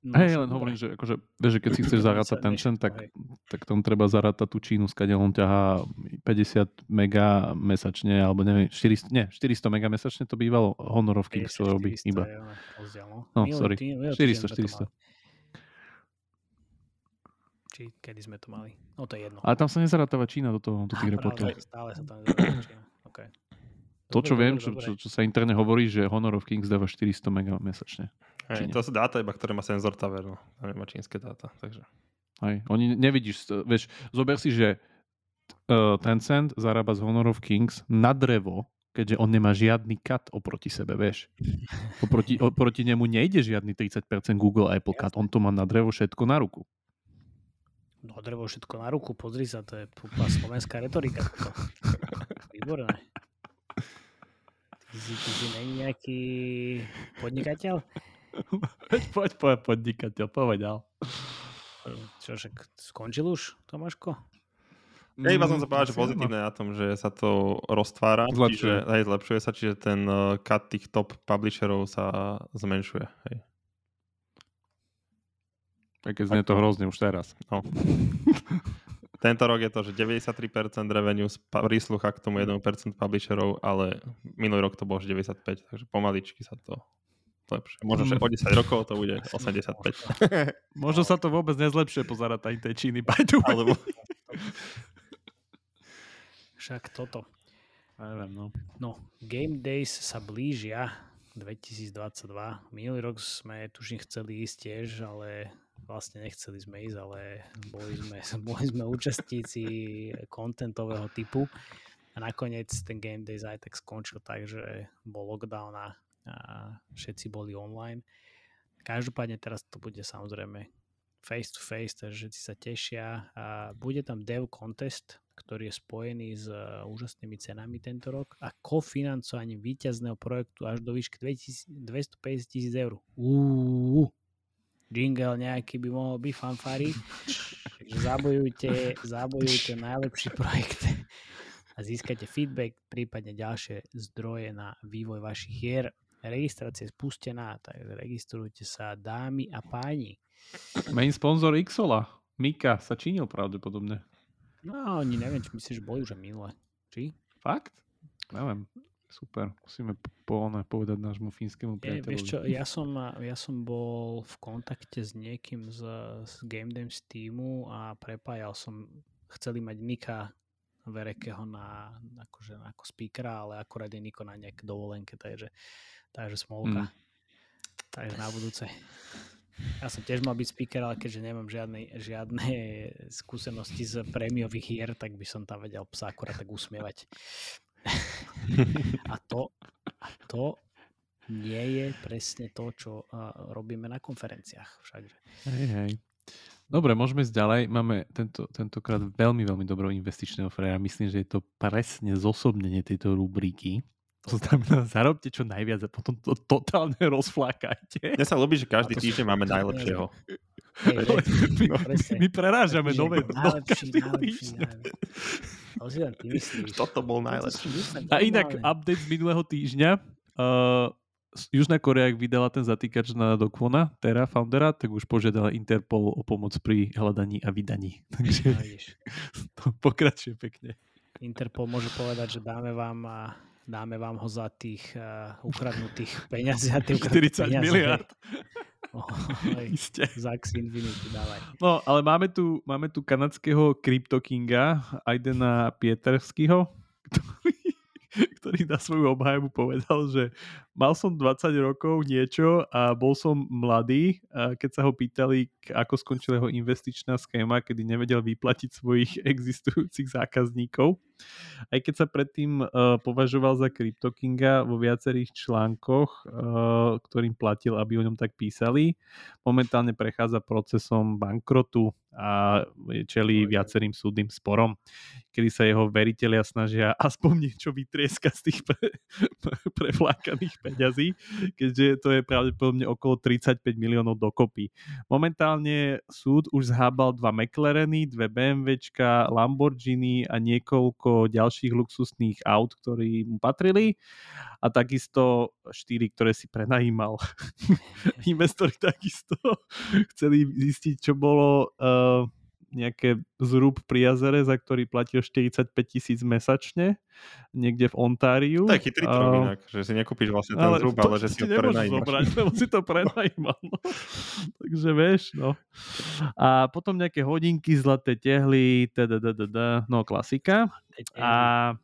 No, Hej, len hovorím, že, akože, vieš, že keď si chceš zarátať ten cen, tak, tak tam treba zarátať tú Čínu, skade on ťahá 50 mega mesačne, alebo neviem, 400, nie, 400 mega mesačne to bývalo, Honor of Kings to robí iba. no, no sorry, 400, 400. Či kedy sme to mali. No to je jedno. Ale tam sa nezarátava Čína do toho, do tých reportov. Stále sa tam nezarátava Čína. Okay. To, čo dobre, viem, dobre, čo, čo, čo sa interne hovorí, že Honor of Kings dáva 400 MB mesačne. Hej, to sú dáta iba, ktoré má senzor Tower, no. Tam nemá čínske dáta, takže... Hej, oni nevidíš, vieš, zober si, že uh, Tencent zarába z Honor of Kings na drevo, keďže on nemá žiadny cut oproti sebe, vieš. Oproti, oproti nemu nejde žiadny 30% Google a Apple cut, on to má na drevo všetko na ruku. No drevo všetko na ruku, pozri sa, to je slovenská retorika. Výborné. Si, ty si není nejaký podnikateľ? poď, poď, podnikateľ, povedal. Čo, však skončil už, Tomáško? Ja iba som sa povedal, že pozitívne na tom, že sa to roztvára, zlepšuje. čiže hej, zlepšuje sa, čiže ten uh, cut tých top publisherov sa zmenšuje. Hej. Tak keď znie to hrozne už teraz. No. Tento rok je to, že 93% revenue príslucha k tomu 1% publisherov, ale minulý rok to bolo 95, takže pomaličky sa to lepšie. Možno, že o 10 rokov to bude 85. Možno sa to vôbec nezlepšie pozerať aj tej Číny, by the way. Alebo... Však toto. Neviem, no. No, Game Days sa blížia 2022. Minulý rok sme tuším chceli ísť tiež, ale vlastne nechceli sme ísť, ale boli sme, boli sme účastníci kontentového typu a nakoniec ten Game Days aj tak skončil tak, že bol lockdown a, všetci boli online. Každopádne teraz to bude samozrejme face to face, takže všetci sa tešia a bude tam dev contest, ktorý je spojený s uh, úžasnými cenami tento rok a kofinancovaním víťazného projektu až do výšky 250 tisíc eur. Uuu, jingle nejaký by mohol byť fanfári. Takže zabojujte, zabojujte najlepší projekt a získate feedback, prípadne ďalšie zdroje na vývoj vašich hier. Registrácia je spustená, takže registrujte sa dámy a páni. Main sponsor Xola, Mika, sa činil pravdepodobne. No, oni neviem, či myslíš, že boli už minule. Či? Fakt? Neviem. Super, musíme po, ne, povedať nášmu fínskemu priateľovi. vieš čo, ja som, ja som bol v kontakte s niekým z, z Game Dams týmu a prepájal som, chceli mať Nika Verekého na, akože, ako speakera, ale akurát je Niko na nejaké dovolenke, takže, takže smolka. Mm. Takže na budúce. Ja som tiež mal byť speaker, ale keďže nemám žiadne, žiadne skúsenosti z prémiových hier, tak by som tam vedel psa akurát tak usmievať a, to, a to nie je presne to, čo robíme na konferenciách však. Hej, hej. Dobre, môžeme ísť ďalej. Máme tento, tentokrát veľmi, veľmi dobrého investičného frajera. Myslím, že je to presne zosobnenie tejto rubriky. To znamená, zarobte čo najviac a potom to totálne rozflákajte. Mne sa ľúbi, že každý týždeň máme najlepšieho. Hej, my, no, my prerážame nové najlepší, najlepší, najlepší. Toto bol najlepší. A inak update z minulého týždňa. Uh, Južná Korea, ak vydala ten zatýkač na Dokvona, Terra Foundera, tak už požiadala Interpol o pomoc pri hľadaní a vydaní. Takže to pokračuje pekne. Interpol môže povedať, že dáme vám a dáme vám ho za tých uh, ukradnutých peňazí. 40 miliard. Zax Infinity, dávaj. No, ale máme tu, máme tu kanadského kryptokinga Aidena Pieterského, ktorý ktorý na svoju obhajobu povedal, že mal som 20 rokov niečo a bol som mladý, a keď sa ho pýtali, ako skončila jeho investičná schéma, kedy nevedel vyplatiť svojich existujúcich zákazníkov. Aj keď sa predtým uh, považoval za kryptokinga vo viacerých článkoch, uh, ktorým platil, aby o ňom tak písali, momentálne prechádza procesom bankrotu a čelí viacerým súdnym sporom, kedy sa jeho veriteľia snažia aspoň niečo vytrieskať z tých preflákaných peňazí, keďže to je pravdepodobne okolo 35 miliónov dokopy. Momentálne súd už zhábal dva McLareny, dve BMWčka, Lamborghini a niekoľko ďalších luxusných aut, ktorí mu patrili a takisto štyri, ktoré si prenajímal. Investori takisto chceli zistiť, čo bolo uh, nejaké zrúb pri jazere, za ktorý platil 45 tisíc mesačne, niekde v Ontáriu. Chytrý trok uh, inak, že si nekúpiš vlastne ten ale zrúb, ale že si ho prenajímaš. zobrať, lebo si to prenajímal. No. Takže vieš, no. A potom nejaké hodinky, zlaté tehly, teda, no klasika. A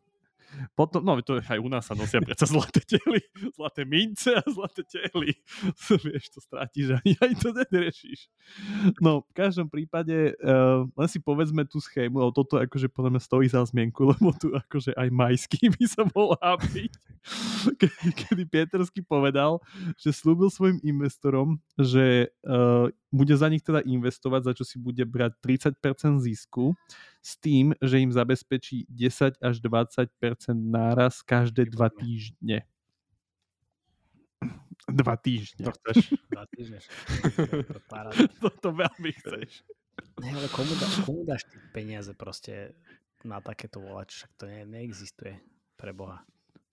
potom, no to aj u nás sa nosia predsa zlaté tehly, zlaté mince a zlaté tehly. Vieš, to strátiš ani aj to nedriešíš. No, v každom prípade, uh, len si povedzme tú schému, ale toto akože podľa mňa stojí za zmienku, lebo tu akože aj majský by sa mohol byť. Kedy, kedy Pietersky povedal, že slúbil svojim investorom, že uh, bude za nich teda investovať, za čo si bude brať 30% zisku s tým, že im zabezpečí 10 až 20% náraz každé dva týždne. Dva týždne. To chceš? Dva týždne. To, to veľmi chceš. Ne, ale komu, dá, komu dáš ty peniaze proste na takéto volač? Však to ne, neexistuje pre Boha.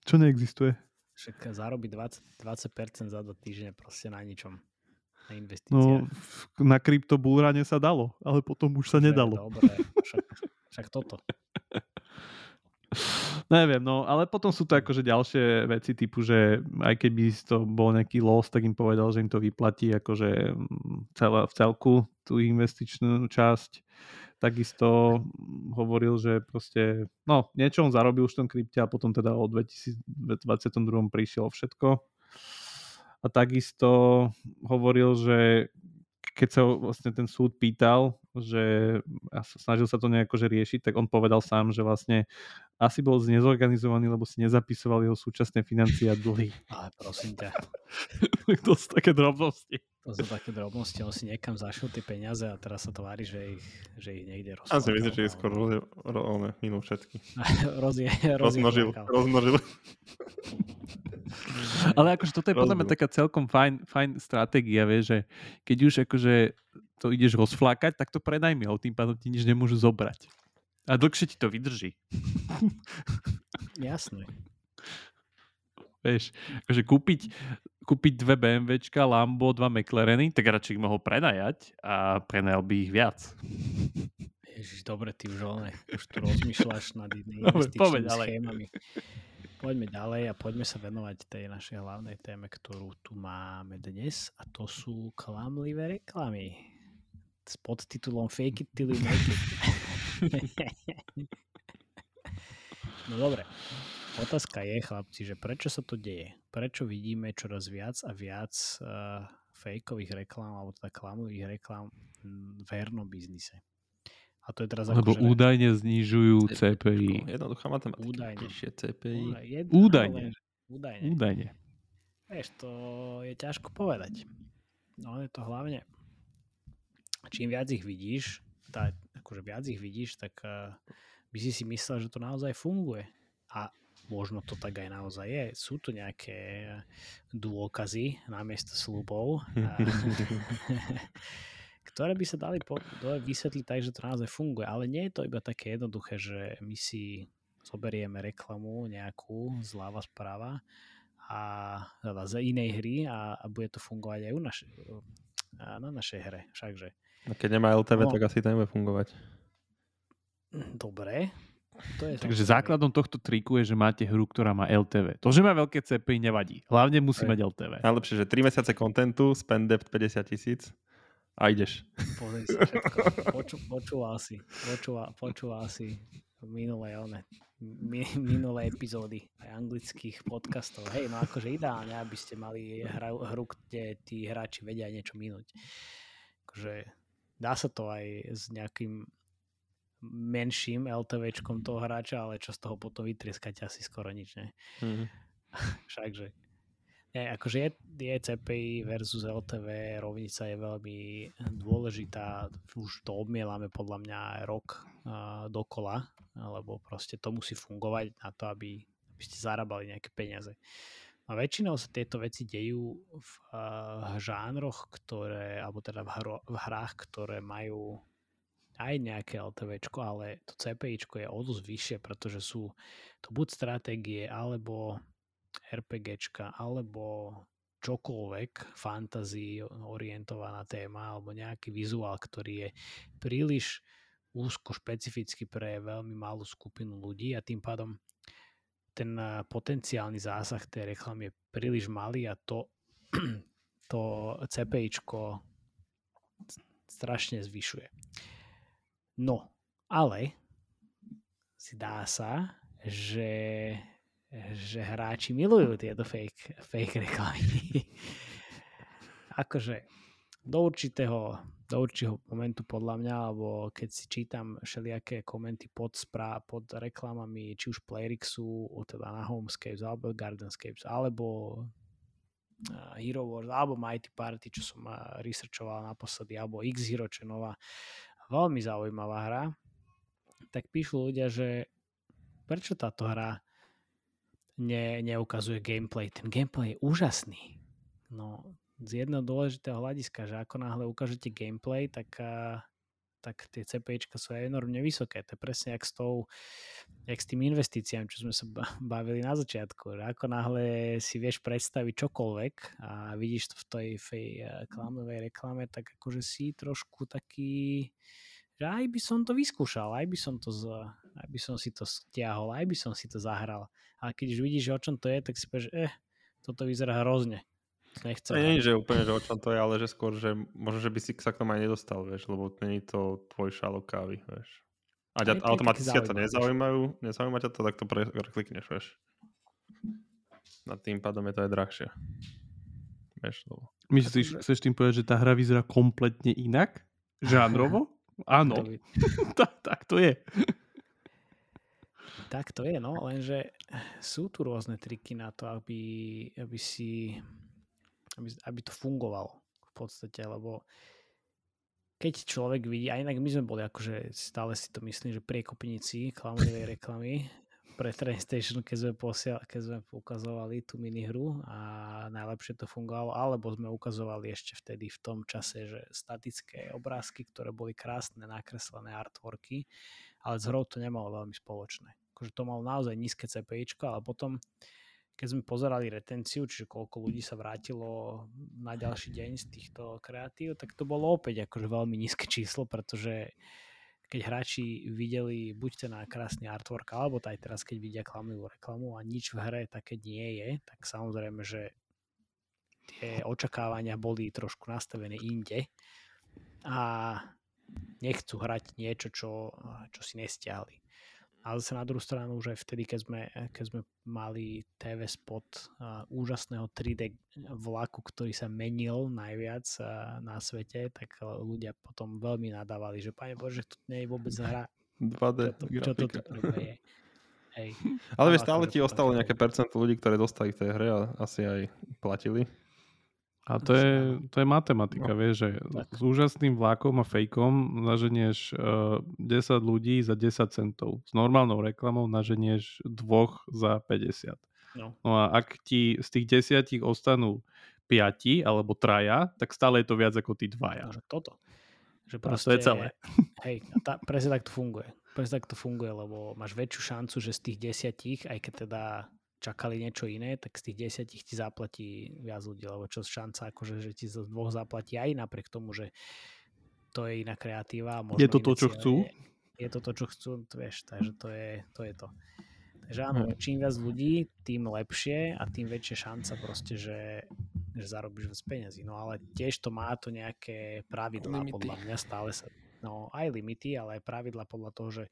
Čo neexistuje? Však zarobiť 20, 20% za dva týždne proste na ničom na investíciách. No, na kryptobúrane sa dalo, ale potom už sa nedalo. Dobre, však, však toto. Neviem, no, ale potom sú to akože ďalšie veci typu, že aj keby to bol nejaký loss, tak im povedal, že im to vyplatí akože mm, celé, v celku tú investičnú časť. Takisto hovoril, že proste, no, niečo on zarobil už v tom krypte a potom teda o 2022 prišiel všetko a takisto hovoril, že keď sa vlastne ten súd pýtal, že snažil sa to nejako že riešiť, tak on povedal sám, že vlastne asi bol znezorganizovaný, lebo si nezapisoval jeho súčasné financie a dlhy. Ale prosím ťa. to sú také drobnosti. To sú také drobnosti, on si niekam zašiel tie peniaze a teraz sa tvári, že ich, že ich niekde rozkladal. A si myslím, že je skoro roz, ro, ro, minul všetky. Roz, rozmnožil. rozmnožil. Ale akože toto je podľa mňa taká celkom fajn, fajn stratégia, vieš, že keď už akože to ideš rozflákať, tak to predaj mi ho, tým pádom ti nič nemôžu zobrať. A dlhšie ti to vydrží. Jasné. Vieš, akože kúpiť, kúpiť dve BMWčka, Lambo, dva McLareny, tak radšej ich mohol prenajať a prenajal by ich viac. Ježiš, dobre, ty už, ale, už tu rozmýšľaš nad investičnými schémami. Poďme ďalej a poďme sa venovať tej našej hlavnej téme, ktorú tu máme dnes a to sú klamlivé reklamy s podtitulom Fake it till you make it. no dobre, otázka je, chlapci, že prečo sa to deje? Prečo vidíme čoraz viac a viac uh, fejkových reklám alebo teda klamlivých reklám v hernom biznise? A to je teraz Lebo akože... údajne znižujú CPI. Jednoduchá matematika. Údajne. CPI. Jedno, údajne. údajne. Údajne. Vieš, to je ťažko povedať. No je to hlavne, čím viac ich vidíš, tá, akože viac ich vidíš, tak uh, by si si myslel, že to naozaj funguje. A možno to tak aj naozaj je. Sú tu nejaké dôkazy namiesto slubov. ktoré by sa dali po, vysvetliť tak, že to naozaj funguje. Ale nie je to iba také jednoduché, že my si zoberieme reklamu nejakú zľava správa a teda z inej hry a, a bude to fungovať aj u naš, na našej hre. Všakže. A keď nemá LTV, no, tak asi to nebude fungovať. Dobre. To je Takže základom tohto triku je, že máte hru, ktorá má LTV. To, že má veľké CPI, nevadí. Hlavne musí aj. mať LTV. Najlepšie, že 3 mesiace kontentu, spend depth 50 tisíc a ideš. Pozri sa všetko. Poču, počúval si, počúval, počúval si minulé, one, mi, minulé epizódy aj anglických podcastov. Hej, no akože ideálne, aby ste mali hru, hru kde tí hráči vedia niečo minúť. Akože dá sa to aj s nejakým menším LTVčkom toho hráča, ale čo z toho potom vytrieskať asi skoro nič, ne? Mm-hmm. Všakže nie, akože je, je CPI versus LTV, rovnica je veľmi dôležitá, už to obmielame podľa mňa rok uh, dokola, lebo proste to musí fungovať na to, aby, aby ste zarábali nejaké peniaze. A väčšinou sa tieto veci dejú v uh, žánroch, ktoré, alebo teda v, hro, v hrách, ktoré majú aj nejaké LTVčko, ale to CPIčko je o dosť vyššie, pretože sú to buď stratégie, alebo RPGčka, alebo čokoľvek fantasy orientovaná téma, alebo nejaký vizuál, ktorý je príliš úzko špecificky pre veľmi malú skupinu ľudí a tým pádom ten eh, potenciálny zásah tej reklamy je príliš malý a to, to CPIčko strašne zvyšuje. No, ale si dá sa, že, že hráči milujú tieto fake, fake reklamy. akože do určitého, do určitého momentu podľa mňa, alebo keď si čítam všelijaké komenty pod, sprá, pod reklamami, či už Playrixu, teda na Homescapes, alebo Gardenscapes, alebo Hero Wars, alebo Mighty Party, čo som researchoval naposledy, alebo X-Hero, čo je nová veľmi zaujímavá hra, tak píšu ľudia, že prečo táto hra ne, neukazuje gameplay. Ten gameplay je úžasný. No, z jedného dôležitého hľadiska, že ako náhle ukážete gameplay, tak, tak tie CPIčka sú enormne vysoké. To je presne jak s, tou, jak s tým investíciami, čo sme sa bavili na začiatku. Že ako náhle si vieš predstaviť čokoľvek a vidíš to v tej fej, klamovej reklame, tak akože si trošku taký že aj by som to vyskúšal, aj by som to, z, aj by som si to stiahol, aj by som si to zahral. A keď už vidíš, že o čom to je, tak si povieš, eh, toto vyzerá hrozne. Nechcem. Nie, že úplne, že o čom to je, ale že skôr, že možno, že by si sa k tomu aj nedostal, vieš, lebo není to tvoj šálok kávy, vieš. A ťa, automaticky to nezaujímajú, nezaujíma ťa to, tak to preklikneš, vieš. Na tým pádom je to aj drahšie. Vieš, lebo... Myslíš, chceš tým povedať, že tá hra vyzerá kompletne inak? Žánrovo? Áno, tak, tak to je. Tak to je, no, lenže sú tu rôzne triky na to, aby, aby si aby, aby to fungovalo v podstate, lebo keď človek vidí, a inak my sme boli akože stále si to myslím, že priekopníci klamovej reklamy, pre Train Station, keď sme, posiel, keď sme ukazovali tú minihru a najlepšie to fungovalo, alebo sme ukazovali ešte vtedy v tom čase, že statické obrázky, ktoré boli krásne, nakreslené artworky, ale s hrou to nemalo veľmi spoločné. Akože to malo naozaj nízke CPIčko, ale potom keď sme pozerali retenciu, čiže koľko ľudí sa vrátilo na ďalší deň z týchto kreatív, tak to bolo opäť akože veľmi nízke číslo, pretože keď hráči videli buď ten krásny artwork, alebo aj teraz, keď vidia klamlivú reklamu a nič v hre také nie je, tak samozrejme, že tie očakávania boli trošku nastavené inde a nechcú hrať niečo, čo, čo si nestiahli. Ale zase na druhú stranu, že vtedy, keď sme, keď sme mali TV spot uh, úžasného 3D vlaku, ktorý sa menil najviac uh, na svete, tak ľudia potom veľmi nadávali, že pane Bože, to nie je vôbec hra. 2D čo to, čo to, je. Hej. Ale vieš, stále ti ostalo nejaké percento ľudí, ktoré dostali v tej hre a asi aj platili. A to je, to je matematika, no, vieš, že tak. s úžasným vlákom a fejkom naženieš uh, eh, 10 ľudí za 10 centov. S normálnou reklamou naženieš dvoch za 50. No. no a ak ti z tých desiatich ostanú piati alebo traja, tak stále je to viac ako tí dvaja. No, toto. Že proste, to je celé. Hej, tá, presne tak to funguje. Presne tak to funguje, lebo máš väčšiu šancu, že z tých desiatich, aj keď teda čakali niečo iné, tak z tých desiatich ti zaplatí viac ľudí, lebo čo šanca, akože, že ti z dvoch zaplatí aj napriek tomu, že to je iná kreatíva. Je to to, čo chcú? Je, je to to, čo chcú, to vieš, takže to je to. Je to. Takže áno, hm. čím viac ľudí, tým lepšie a tým väčšia šanca proste, že, že zarobíš viac peniazy. No ale tiež to má to nejaké pravidlá podľa mňa stále sa, no aj limity, ale aj pravidlá podľa toho, že,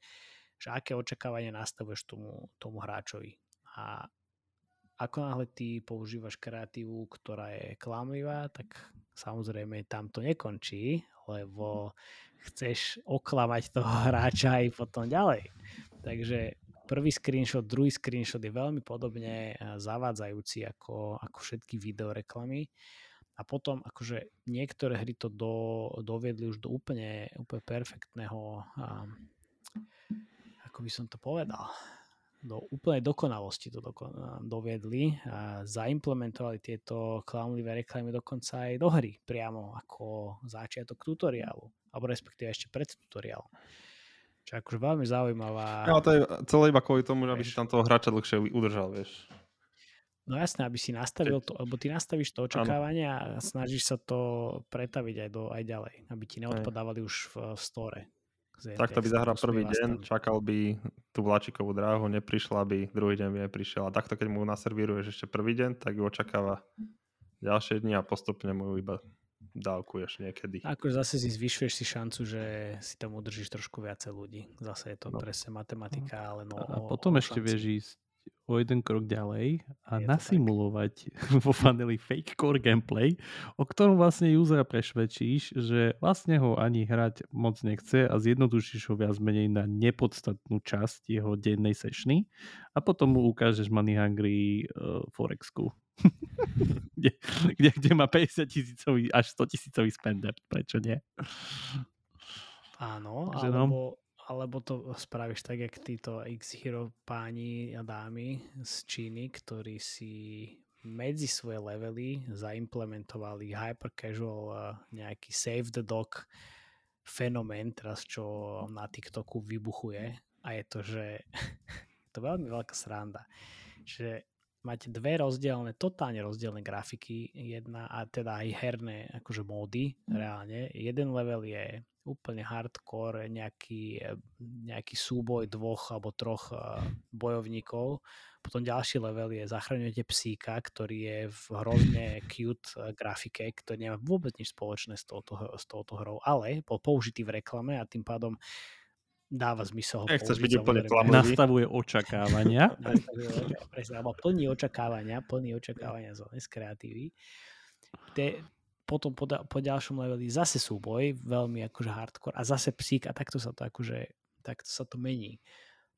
že aké očakávanie nastavuješ tomu, tomu hráčovi. A ako náhle ty používaš kreatívu, ktorá je klamlivá, tak samozrejme tam to nekončí, lebo chceš oklamať toho hráča aj potom ďalej. Takže prvý screenshot, druhý screenshot je veľmi podobne eh, zavádzajúci ako, ako všetky videoreklamy. A potom akože niektoré hry to do, doviedli už do úplne, úplne perfektného, um, ako by som to povedal, do úplnej dokonalosti to doko- doviedli a zaimplementovali tieto klamlivé reklamy dokonca aj do hry priamo ako začiatok tutoriálu, alebo respektíve ešte pred tutoriálom. Čo akože veľmi zaujímavá... No, to je celé iba kvôli tomu, aby si tam toho hráča dlhšie udržal, vieš. No jasné, aby si nastavil to, lebo ty nastavíš to očakávanie a snažíš sa to pretaviť aj, do, aj ďalej, aby ti neodpadávali už v, v store. Tak to by zahral prvý deň, čakal by tú vláčikovú dráhu, neprišla by, druhý deň by neprišiel. A takto, keď mu naservíruješ ešte prvý deň, tak ju očakáva ďalšie dni a postupne mu iba dávkuješ niekedy. Ako zase si zvyšuješ si šancu, že si tam udržíš trošku viacej ľudí. Zase je to no. presne matematika, ale no... A potom ešte vieš ísť o jeden krok ďalej a nasimulovať vo funneli fake core gameplay, o ktorom vlastne usera prešvedčíš, že vlastne ho ani hrať moc nechce a zjednodušíš ho viac menej na nepodstatnú časť jeho dennej sešny a potom mu ukážeš Money Hungry uh, Forexku. kde, kde, kde má 50 tisícový až 100 tisícový spender, prečo nie? Áno, že no. alebo, no? Alebo to spravíš tak, jak títo X-Hero páni a dámy z Číny, ktorí si medzi svoje levely zaimplementovali hyper casual eh, nejaký save the dog fenomén teraz, čo na TikToku vybuchuje a je to, že to je veľmi veľká sranda, že máte dve rozdielne, totálne rozdielne grafiky, jedna a teda aj herné akože módy reálne. Jeden level je úplne hardcore, nejaký, nejaký súboj dvoch alebo troch uh, bojovníkov. Potom ďalší level je zachraňujete psíka, ktorý je v hrozne cute uh, grafike, ktorý nemá vôbec nič spoločné s touto, s touto hrou, ale bol použitý v reklame a tým pádom dáva zmysel ho Nechceš byť úplne Nastavuje očakávania. presne, alebo plní očakávania, plní očakávania z kreatívy. Te, potom po, po ďalšom leveli zase súboj, veľmi akože hardcore a zase psík a takto sa to akože, takto sa to mení.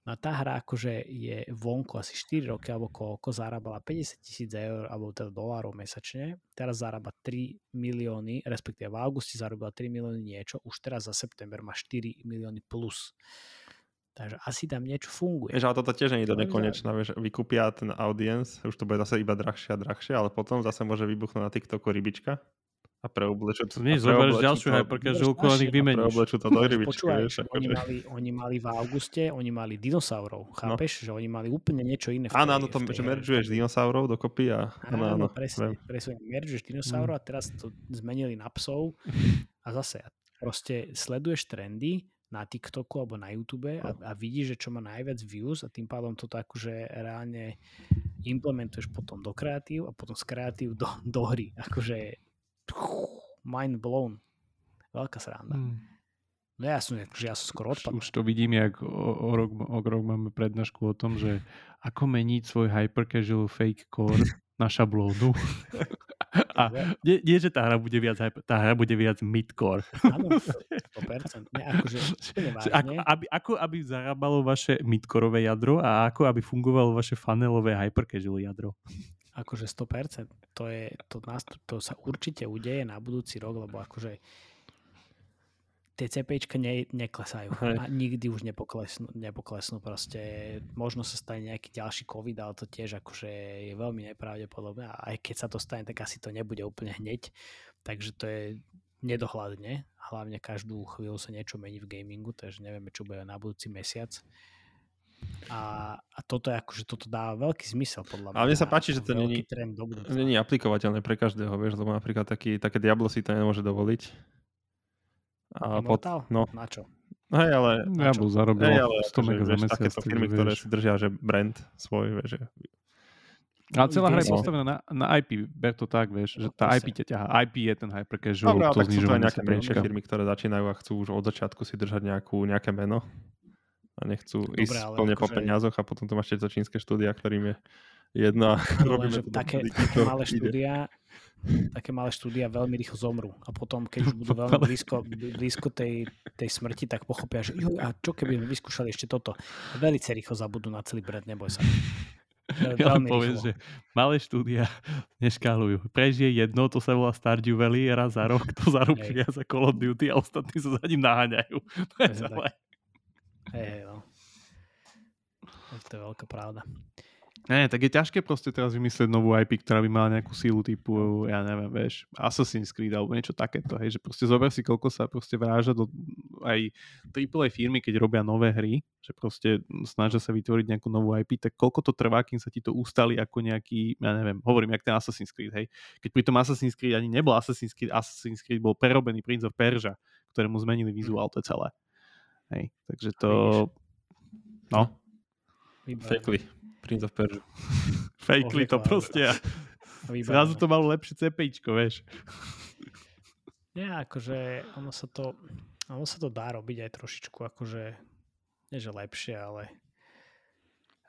No a tá hra akože je vonku asi 4 roky alebo koľko, zarábala 50 tisíc eur alebo teda dolárov mesačne, teraz zarába 3 milióny, respektíve v auguste zarobila 3 milióny niečo, už teraz za september má 4 milióny plus. Takže asi tam niečo funguje. Vieš, ale toto tiež nie je do nekonečná. Vieš, vykúpia ten audience, už to bude zase iba drahšie a drahšie, ale potom zase môže vybuchnúť na TikToku rybička a preoblečú to. Nie, zoberieš ďalšiu hypercasualku a ich vymeníš. Preoblečú to do rybičky, vieš. Oni, mali, oni mali v auguste, oni mali dinosaurov, no. chápeš? No. Že oni mali úplne niečo iné. Áno, áno, to, že meržuješ dinosaurov dokopy a... Áno, áno, presne, presne. Meržuješ dinosaurov mm. a teraz to zmenili na psov a zase proste sleduješ trendy na TikToku alebo na YouTube a, no. a vidíš, že čo má najviac views a tým pádom toto akože reálne implementuješ potom do kreatív a potom z kreatív do, do hry. Akože mind blown. Veľká sranda. Hmm. No ja som, že ja som skoro odpadol. Už to vidím, jak o, o, rok, o rok máme prednášku o tom, že ako meniť svoj hyper casual fake core na šablónu. A nie, nie, že tá hra bude viac, tá hra bude viac midcore. Áno, 100%. Nie, akože, ako, aby, ako aby zarábalo vaše midkorové jadro a ako aby fungovalo vaše funnelové hyper casual jadro. Akože 100%. To, je, to, to sa určite udeje na budúci rok, lebo akože tie CPčka ne, neklesajú Hej. a nikdy už nepoklesnú, nepoklesnú proste. Možno sa stane nejaký ďalší COVID, ale to tiež akože je veľmi nepravdepodobné a aj keď sa to stane, tak asi to nebude úplne hneď. Takže to je nedohľadne. Hlavne každú chvíľu sa niečo mení v gamingu, takže nevieme, čo bude na budúci mesiac. A, a toto je akože, toto dá veľký zmysel podľa mňa. Ale mne sa páči, že to není, není aplikovateľné pre každého, vieš, lebo napríklad taký, také Diablo si to nemôže dovoliť. A pod, no. Na čo? Hej, ale... Diablo zarobil hey, ale, 100 akože, mega za mesiac. Takéto firmy, ktoré si držia, že brand svoj, vieš, že ale celá hra je postavená na, na IP, ber to tak, vieš, že tá IP ťa ťaha. IP je ten hyper casual, Dobre, to znižovanie nejaké menšie firmy, ktoré začínajú a chcú už od začiatku si držať nejakú, nejaké meno a nechcú Dobre, ísť plne po že... peniazoch a potom tu máš tieto čínske štúdia, ktorým je jedno a robíme to také, také malé štúdia také malé štúdia veľmi rýchlo zomrú a potom, keď už budú veľmi blízko, blízko tej, tej smrti, tak pochopia, že jo, a čo keby sme vyskúšali ešte toto. Veľmi rýchlo zabudú na celý brand, neboj sa. Ja len poviem, že malé štúdia neškálujú. Prežije jedno, to sa volá Stardew Valley, raz za rok, to zarobí viac za Call of Duty a ostatní sa za ním naháňajú. To je celé. Hej, no. to je veľká pravda. Ne, tak je ťažké proste teraz vymyslieť novú IP, ktorá by mala nejakú sílu typu, ja neviem, vieš, Assassin's Creed alebo niečo takéto, hej, že proste zober si, koľko sa proste vráža do aj AAA firmy, keď robia nové hry, že proste snažia sa vytvoriť nejakú novú IP, tak koľko to trvá, kým sa ti to ustali ako nejaký, ja neviem, hovorím, jak ten Assassin's Creed, hej. Keď pri tom Assassin's Creed ani nebol Assassin's Creed, Assassin's Creed bol prerobený Prince of Persia, ktorému zmenili vizuál, to je celé. Hej, takže to... No. Fekli. Prince of Persia. Fejkli to proste a zrazu to malo lepšie CPIčko, vieš. Nie, akože ono sa to, ono sa to dá robiť aj trošičku akože, nie že lepšie, ale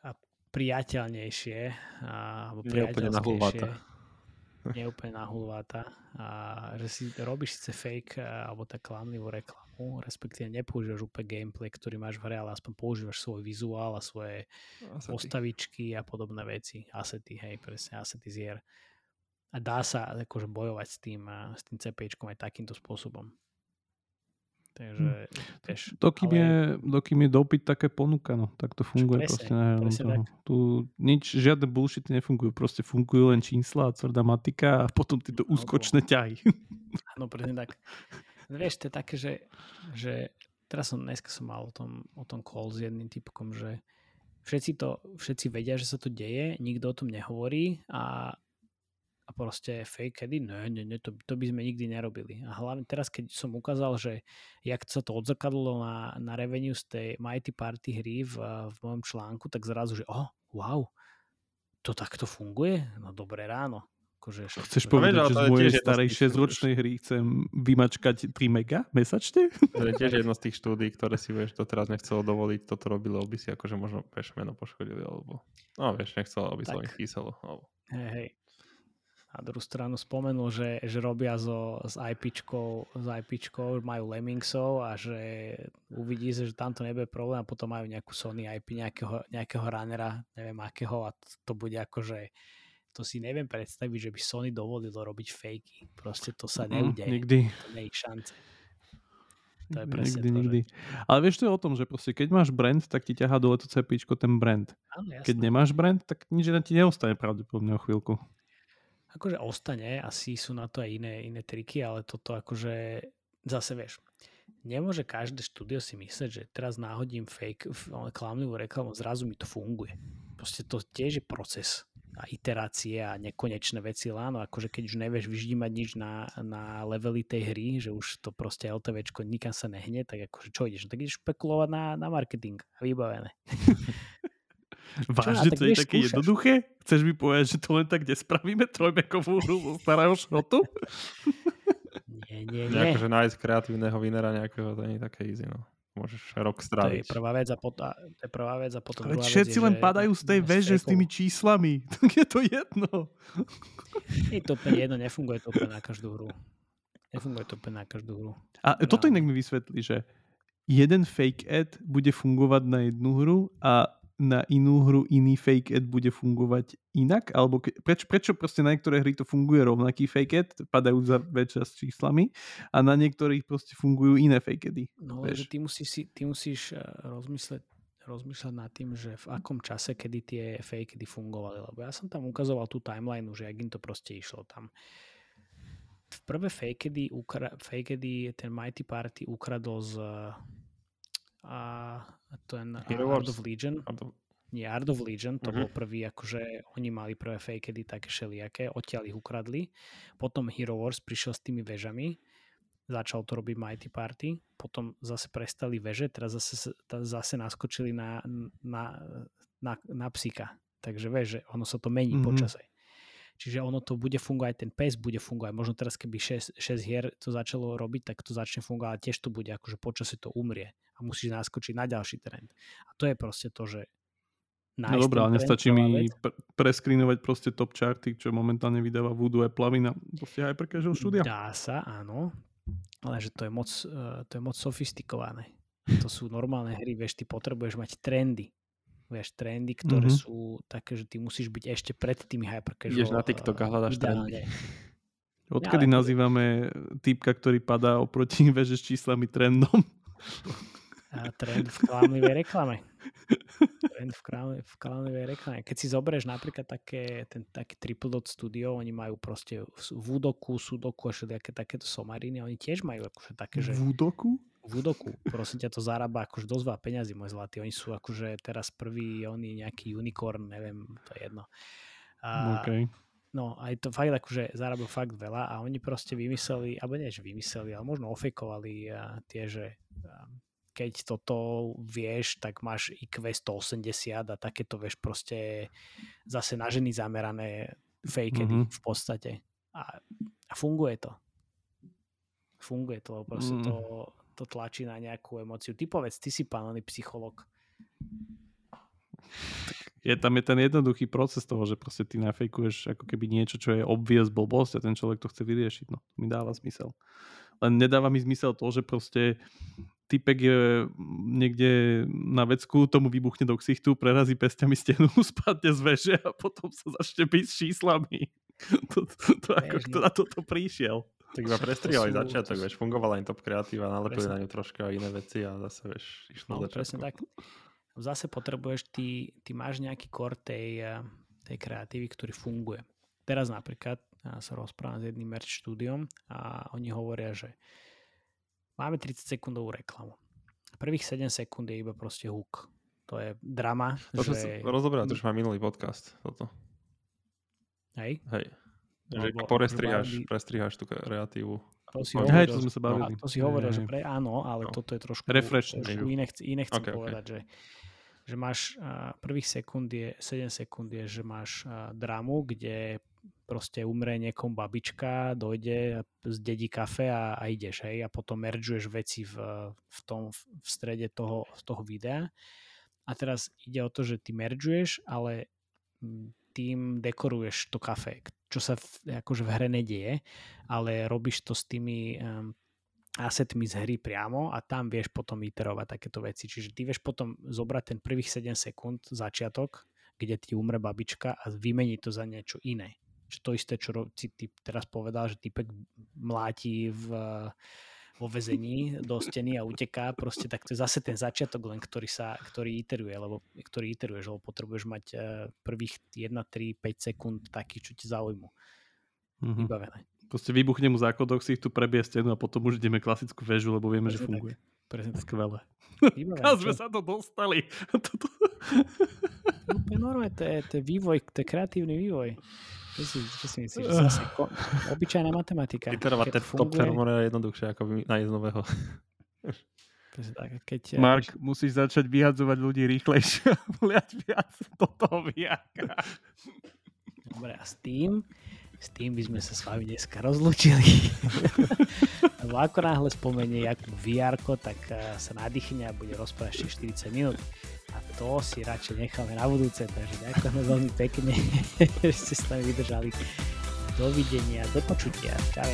a priateľnejšie a, alebo priateľskejšie. nie úplne nahulváta a že si robíš síce fake alebo tak klamlivú reklamu, respektíve nepoužívaš úplne gameplay, ktorý máš v hre, ale aspoň používaš svoj vizuál a svoje asety. postavičky a podobné veci. Asety, hej, presne, asety z hier. A dá sa akože bojovať s tým, s tým CPčkom aj takýmto spôsobom. Takže, hm. vieš, dokým, ale... je, dokým je dopyt také ponuka, no, tak to funguje presne, proste na toho. Tu nič, žiadne bullshity nefungujú, proste fungujú len čísla a tvrdá matika a potom tieto úskočné ťahy. Áno, presne tak. No, vieš, to je také, že, že teraz som, dneska som mal o tom, o tom call s jedným typkom, že všetci, to, všetci vedia, že sa to deje, nikto o tom nehovorí a a proste fake kedy? Ne, ne, ne, to, to by sme nikdy nerobili. A hlavne teraz, keď som ukázal, že jak sa to odzrkadlo na, na revenue z tej Mighty Party hry v, v mojom článku, tak zrazu, že oh, wow, to takto funguje? No dobré ráno. Akože, Chceš povedať, že z mojej starej 6-ročnej hry chcem vymačkať 3 mega mesačne? To je tiež jedno z tých štúdí, ktoré si vieš, to teraz nechcelo dovoliť, toto robilo, aby si akože možno vieš, meno poškodili, alebo no vieš, nechcelo, aby sa im písalo. Alebo... Hej, hej na druhú stranu spomenul, že, že robia so, s IPčkou, s IPčkou, majú Lemmingsov a že uvidí sa, že tam to nebude problém a potom majú nejakú Sony IP, nejakého, nejakého runnera, neviem akého a to, bude že to si neviem predstaviť, že by Sony dovolilo robiť fejky. Proste to sa neudeje. Mm, nikdy. To nie je šance. To je presne nikdy, to, nikdy. Že... Ale vieš, to je o tom, že proste keď máš brand, tak ti ťahá dole to cepíčko ten brand. Áno, keď nemáš brand, tak nič ti neostane pravdepodobne o chvíľku akože ostane, asi sú na to aj iné, iné triky, ale toto akože zase vieš, nemôže každé štúdio si mysleť, že teraz náhodím fake, klamlivú reklamu, zrazu mi to funguje. Proste to tiež je proces a iterácie a nekonečné veci, áno, akože keď už nevieš vyždímať nič na, na levely tej hry, že už to proste LTVčko nikam sa nehne, tak akože čo ideš? No tak ideš špekulovať na, na marketing a vybavené. Vážne, to je také skúšaš. jednoduché? Chceš mi povedať, že to len tak nespravíme trojbekovú hru starého šrotu? Nie, nie, nie. Akože nájsť kreatívneho vinera nejakého, to nie je také easy, no. Môžeš rok stráviť. To je prvá vec a, pot- a, to je prvá vec a potom Ale druhá všetci vec je, len padajú z tej veže s tými číslami. Tak je to jedno. Je to úplne jedno, nefunguje to úplne na každú hru. Nefunguje to úplne na každú hru. A toto inak mi vysvetlí, že jeden fake ad bude fungovať na jednu hru a na inú hru iný fake ad bude fungovať inak? Alebo ke, preč, prečo proste na niektoré hry to funguje rovnaký fake ad, padajú za väčšia s číslami a na niektorých proste fungujú iné fake ady? No, že ty musíš, si, ty musíš eh, rozmysleť, rozmýšľať nad tým, že v akom čase, kedy tie fake ady fungovali. Lebo ja som tam ukazoval tú timeline, že ak im to proste išlo tam. V prvé fake ady, ukra- fake ady ten Mighty Party ukradol z a ten Hero Art of Legion. Nie, Art of Legion, to uh-huh. bol prvý, akože oni mali prvé fakedy také šeliaké, odtiaľ ich ukradli. Potom Hero Wars prišiel s tými vežami, začal to robiť Mighty Party, potom zase prestali veže, teraz zase, zase naskočili na, na, na, na psika. Takže vieš, že ono sa to mení mm-hmm. počase. Čiže ono to bude fungovať, ten PES bude fungovať. Možno teraz, keby 6, 6 hier to začalo robiť, tak to začne fungovať, ale tiež to bude, akože počasie to umrie a musíš naskočiť na ďalší trend. A to je proste to, že No dobré, ale nestačí mi pr- preskrinovať proste top charty, čo momentálne vydáva Voodoo a Plavina proste aj pre každého štúdia. Dá sa, áno, ale že to je moc, uh, to je moc sofistikované. To sú normálne hry, vieš, ty potrebuješ mať trendy vieš, trendy, ktoré mm-hmm. sú také, že ty musíš byť ešte pred tými hypercasual. Ideš na TikTok a hľadaš trendy. Odkedy ja, nazývame typka, ktorý padá oproti veže s číslami trendom? A trend v klamlivej reklame. Trend v, kráľ, v kráľovej reklame. Keď si zoberieš napríklad také, ten, taký Triple Dot Studio, oni majú proste Vudoku, Sudoku a všetky takéto somariny, oni tiež majú akože také, že... Vudoku? Vudoku, prosím ťa, to zarába akože dosť veľa peňazí, môj zlatý. Oni sú akože teraz prvý, oni nejaký unicorn, neviem, to je jedno. A, okay. No, aj to fakt akože zarábajú fakt veľa a oni proste vymysleli, alebo nie, že vymysleli, ale možno ofekovali tie, že keď toto vieš, tak máš IQ 180 a takéto vieš proste zase na ženy zamerané fake mm-hmm. v podstate. A, a funguje to. Funguje to, lebo proste mm. to, to tlačí na nejakú emociu. Ty povedz, ty si pán, psycholog je tam je ten jednoduchý proces toho, že proste ty nafejkuješ ako keby niečo, čo je obvious blbosť a ten človek to chce vyriešiť. No, mi dáva zmysel. Len nedáva mi zmysel to, že proste typek je niekde na vecku, tomu vybuchne do ksichtu, prerazí pestiami stenu, spadne z veže a potom sa začne byť s číslami. to, to, to, ako kto na toto prišiel. Tak iba prestrihali sú... začiatok, vieš, fungovala im top kreatíva, nalepili na ňu troška iné veci a zase, vieš, išlo no, začiatku. Presne tak zase potrebuješ, ty, ty máš nejaký kor tej, eh, tej kreatívy, ktorý funguje. Teraz napríklad ja sa rozprávam s jedným merch štúdiom a oni hovoria, že máme 30 sekundovú reklamu. Prvých 7 sekúnd je iba proste hook. To je drama. To že... rozoberá, to už má minulý podcast. Toto. Hej? Hej. Že porestriháš, prestriháš tú kreatívu. To si hovoril, Hej, to sme sa bavili. No, to si hovoril, že pre, áno, ale no. toto je trošku, Refresh. trošku iné, iné chcem okay, povedať, okay. že že máš uh, prvých sekúnd je, 7 sekúnd je, že máš uh, dramu, kde proste umre niekom babička, dojde, zdedí kafe a, a ideš, hej, a potom meržuješ veci v, v tom, v strede toho, toho videa. A teraz ide o to, že ty meržuješ, ale tým dekoruješ to kafe, čo sa v, akože v hre nedieje, ale robíš to s tými um, assetmi z hry priamo a tam vieš potom iterovať takéto veci. Čiže ty vieš potom zobrať ten prvých 7 sekúnd začiatok, kde ti umre babička a vymeniť to za niečo iné. Čo to isté, čo si ty teraz povedal, že typek mláti v, vo vezení do steny a uteká, proste tak to je zase ten začiatok len, ktorý sa, ktorý iteruje, lebo ktorý iteruješ, lebo potrebuješ mať eh, prvých 1, 3, 5 sekúnd takých, čo ti zaujímu. Mm-hmm. Vybavené. Proste vybuchne mu zákodok, si ich tu prebie stenu a potom už ideme klasickú väžu, lebo vieme, Presne že funguje. Tak. Presne Skvelé. Kam sme sa to dostali? Normálne, to je, to je vývoj, to je kreatívny vývoj. Čo si, čo si myslíš? Zase ko, obyčajná matematika. Iterovať ten funguje... top termóne je jednoduchšie ako nájsť nového. Keď, Mark, až... musíš začať vyhadzovať ľudí rýchlejšie a vliať viac do toho viaka. Dobre, a s tým s tým by sme sa s vami dneska rozlúčili. Lebo ako náhle spomenie Jakub VR, tak eh, sa nadýchne a bude rozprávať 40 minút. A to si radšej necháme na budúce, takže ďakujeme veľmi pekne, že ste s nami vydržali. Dovidenia, do počutia. Čau,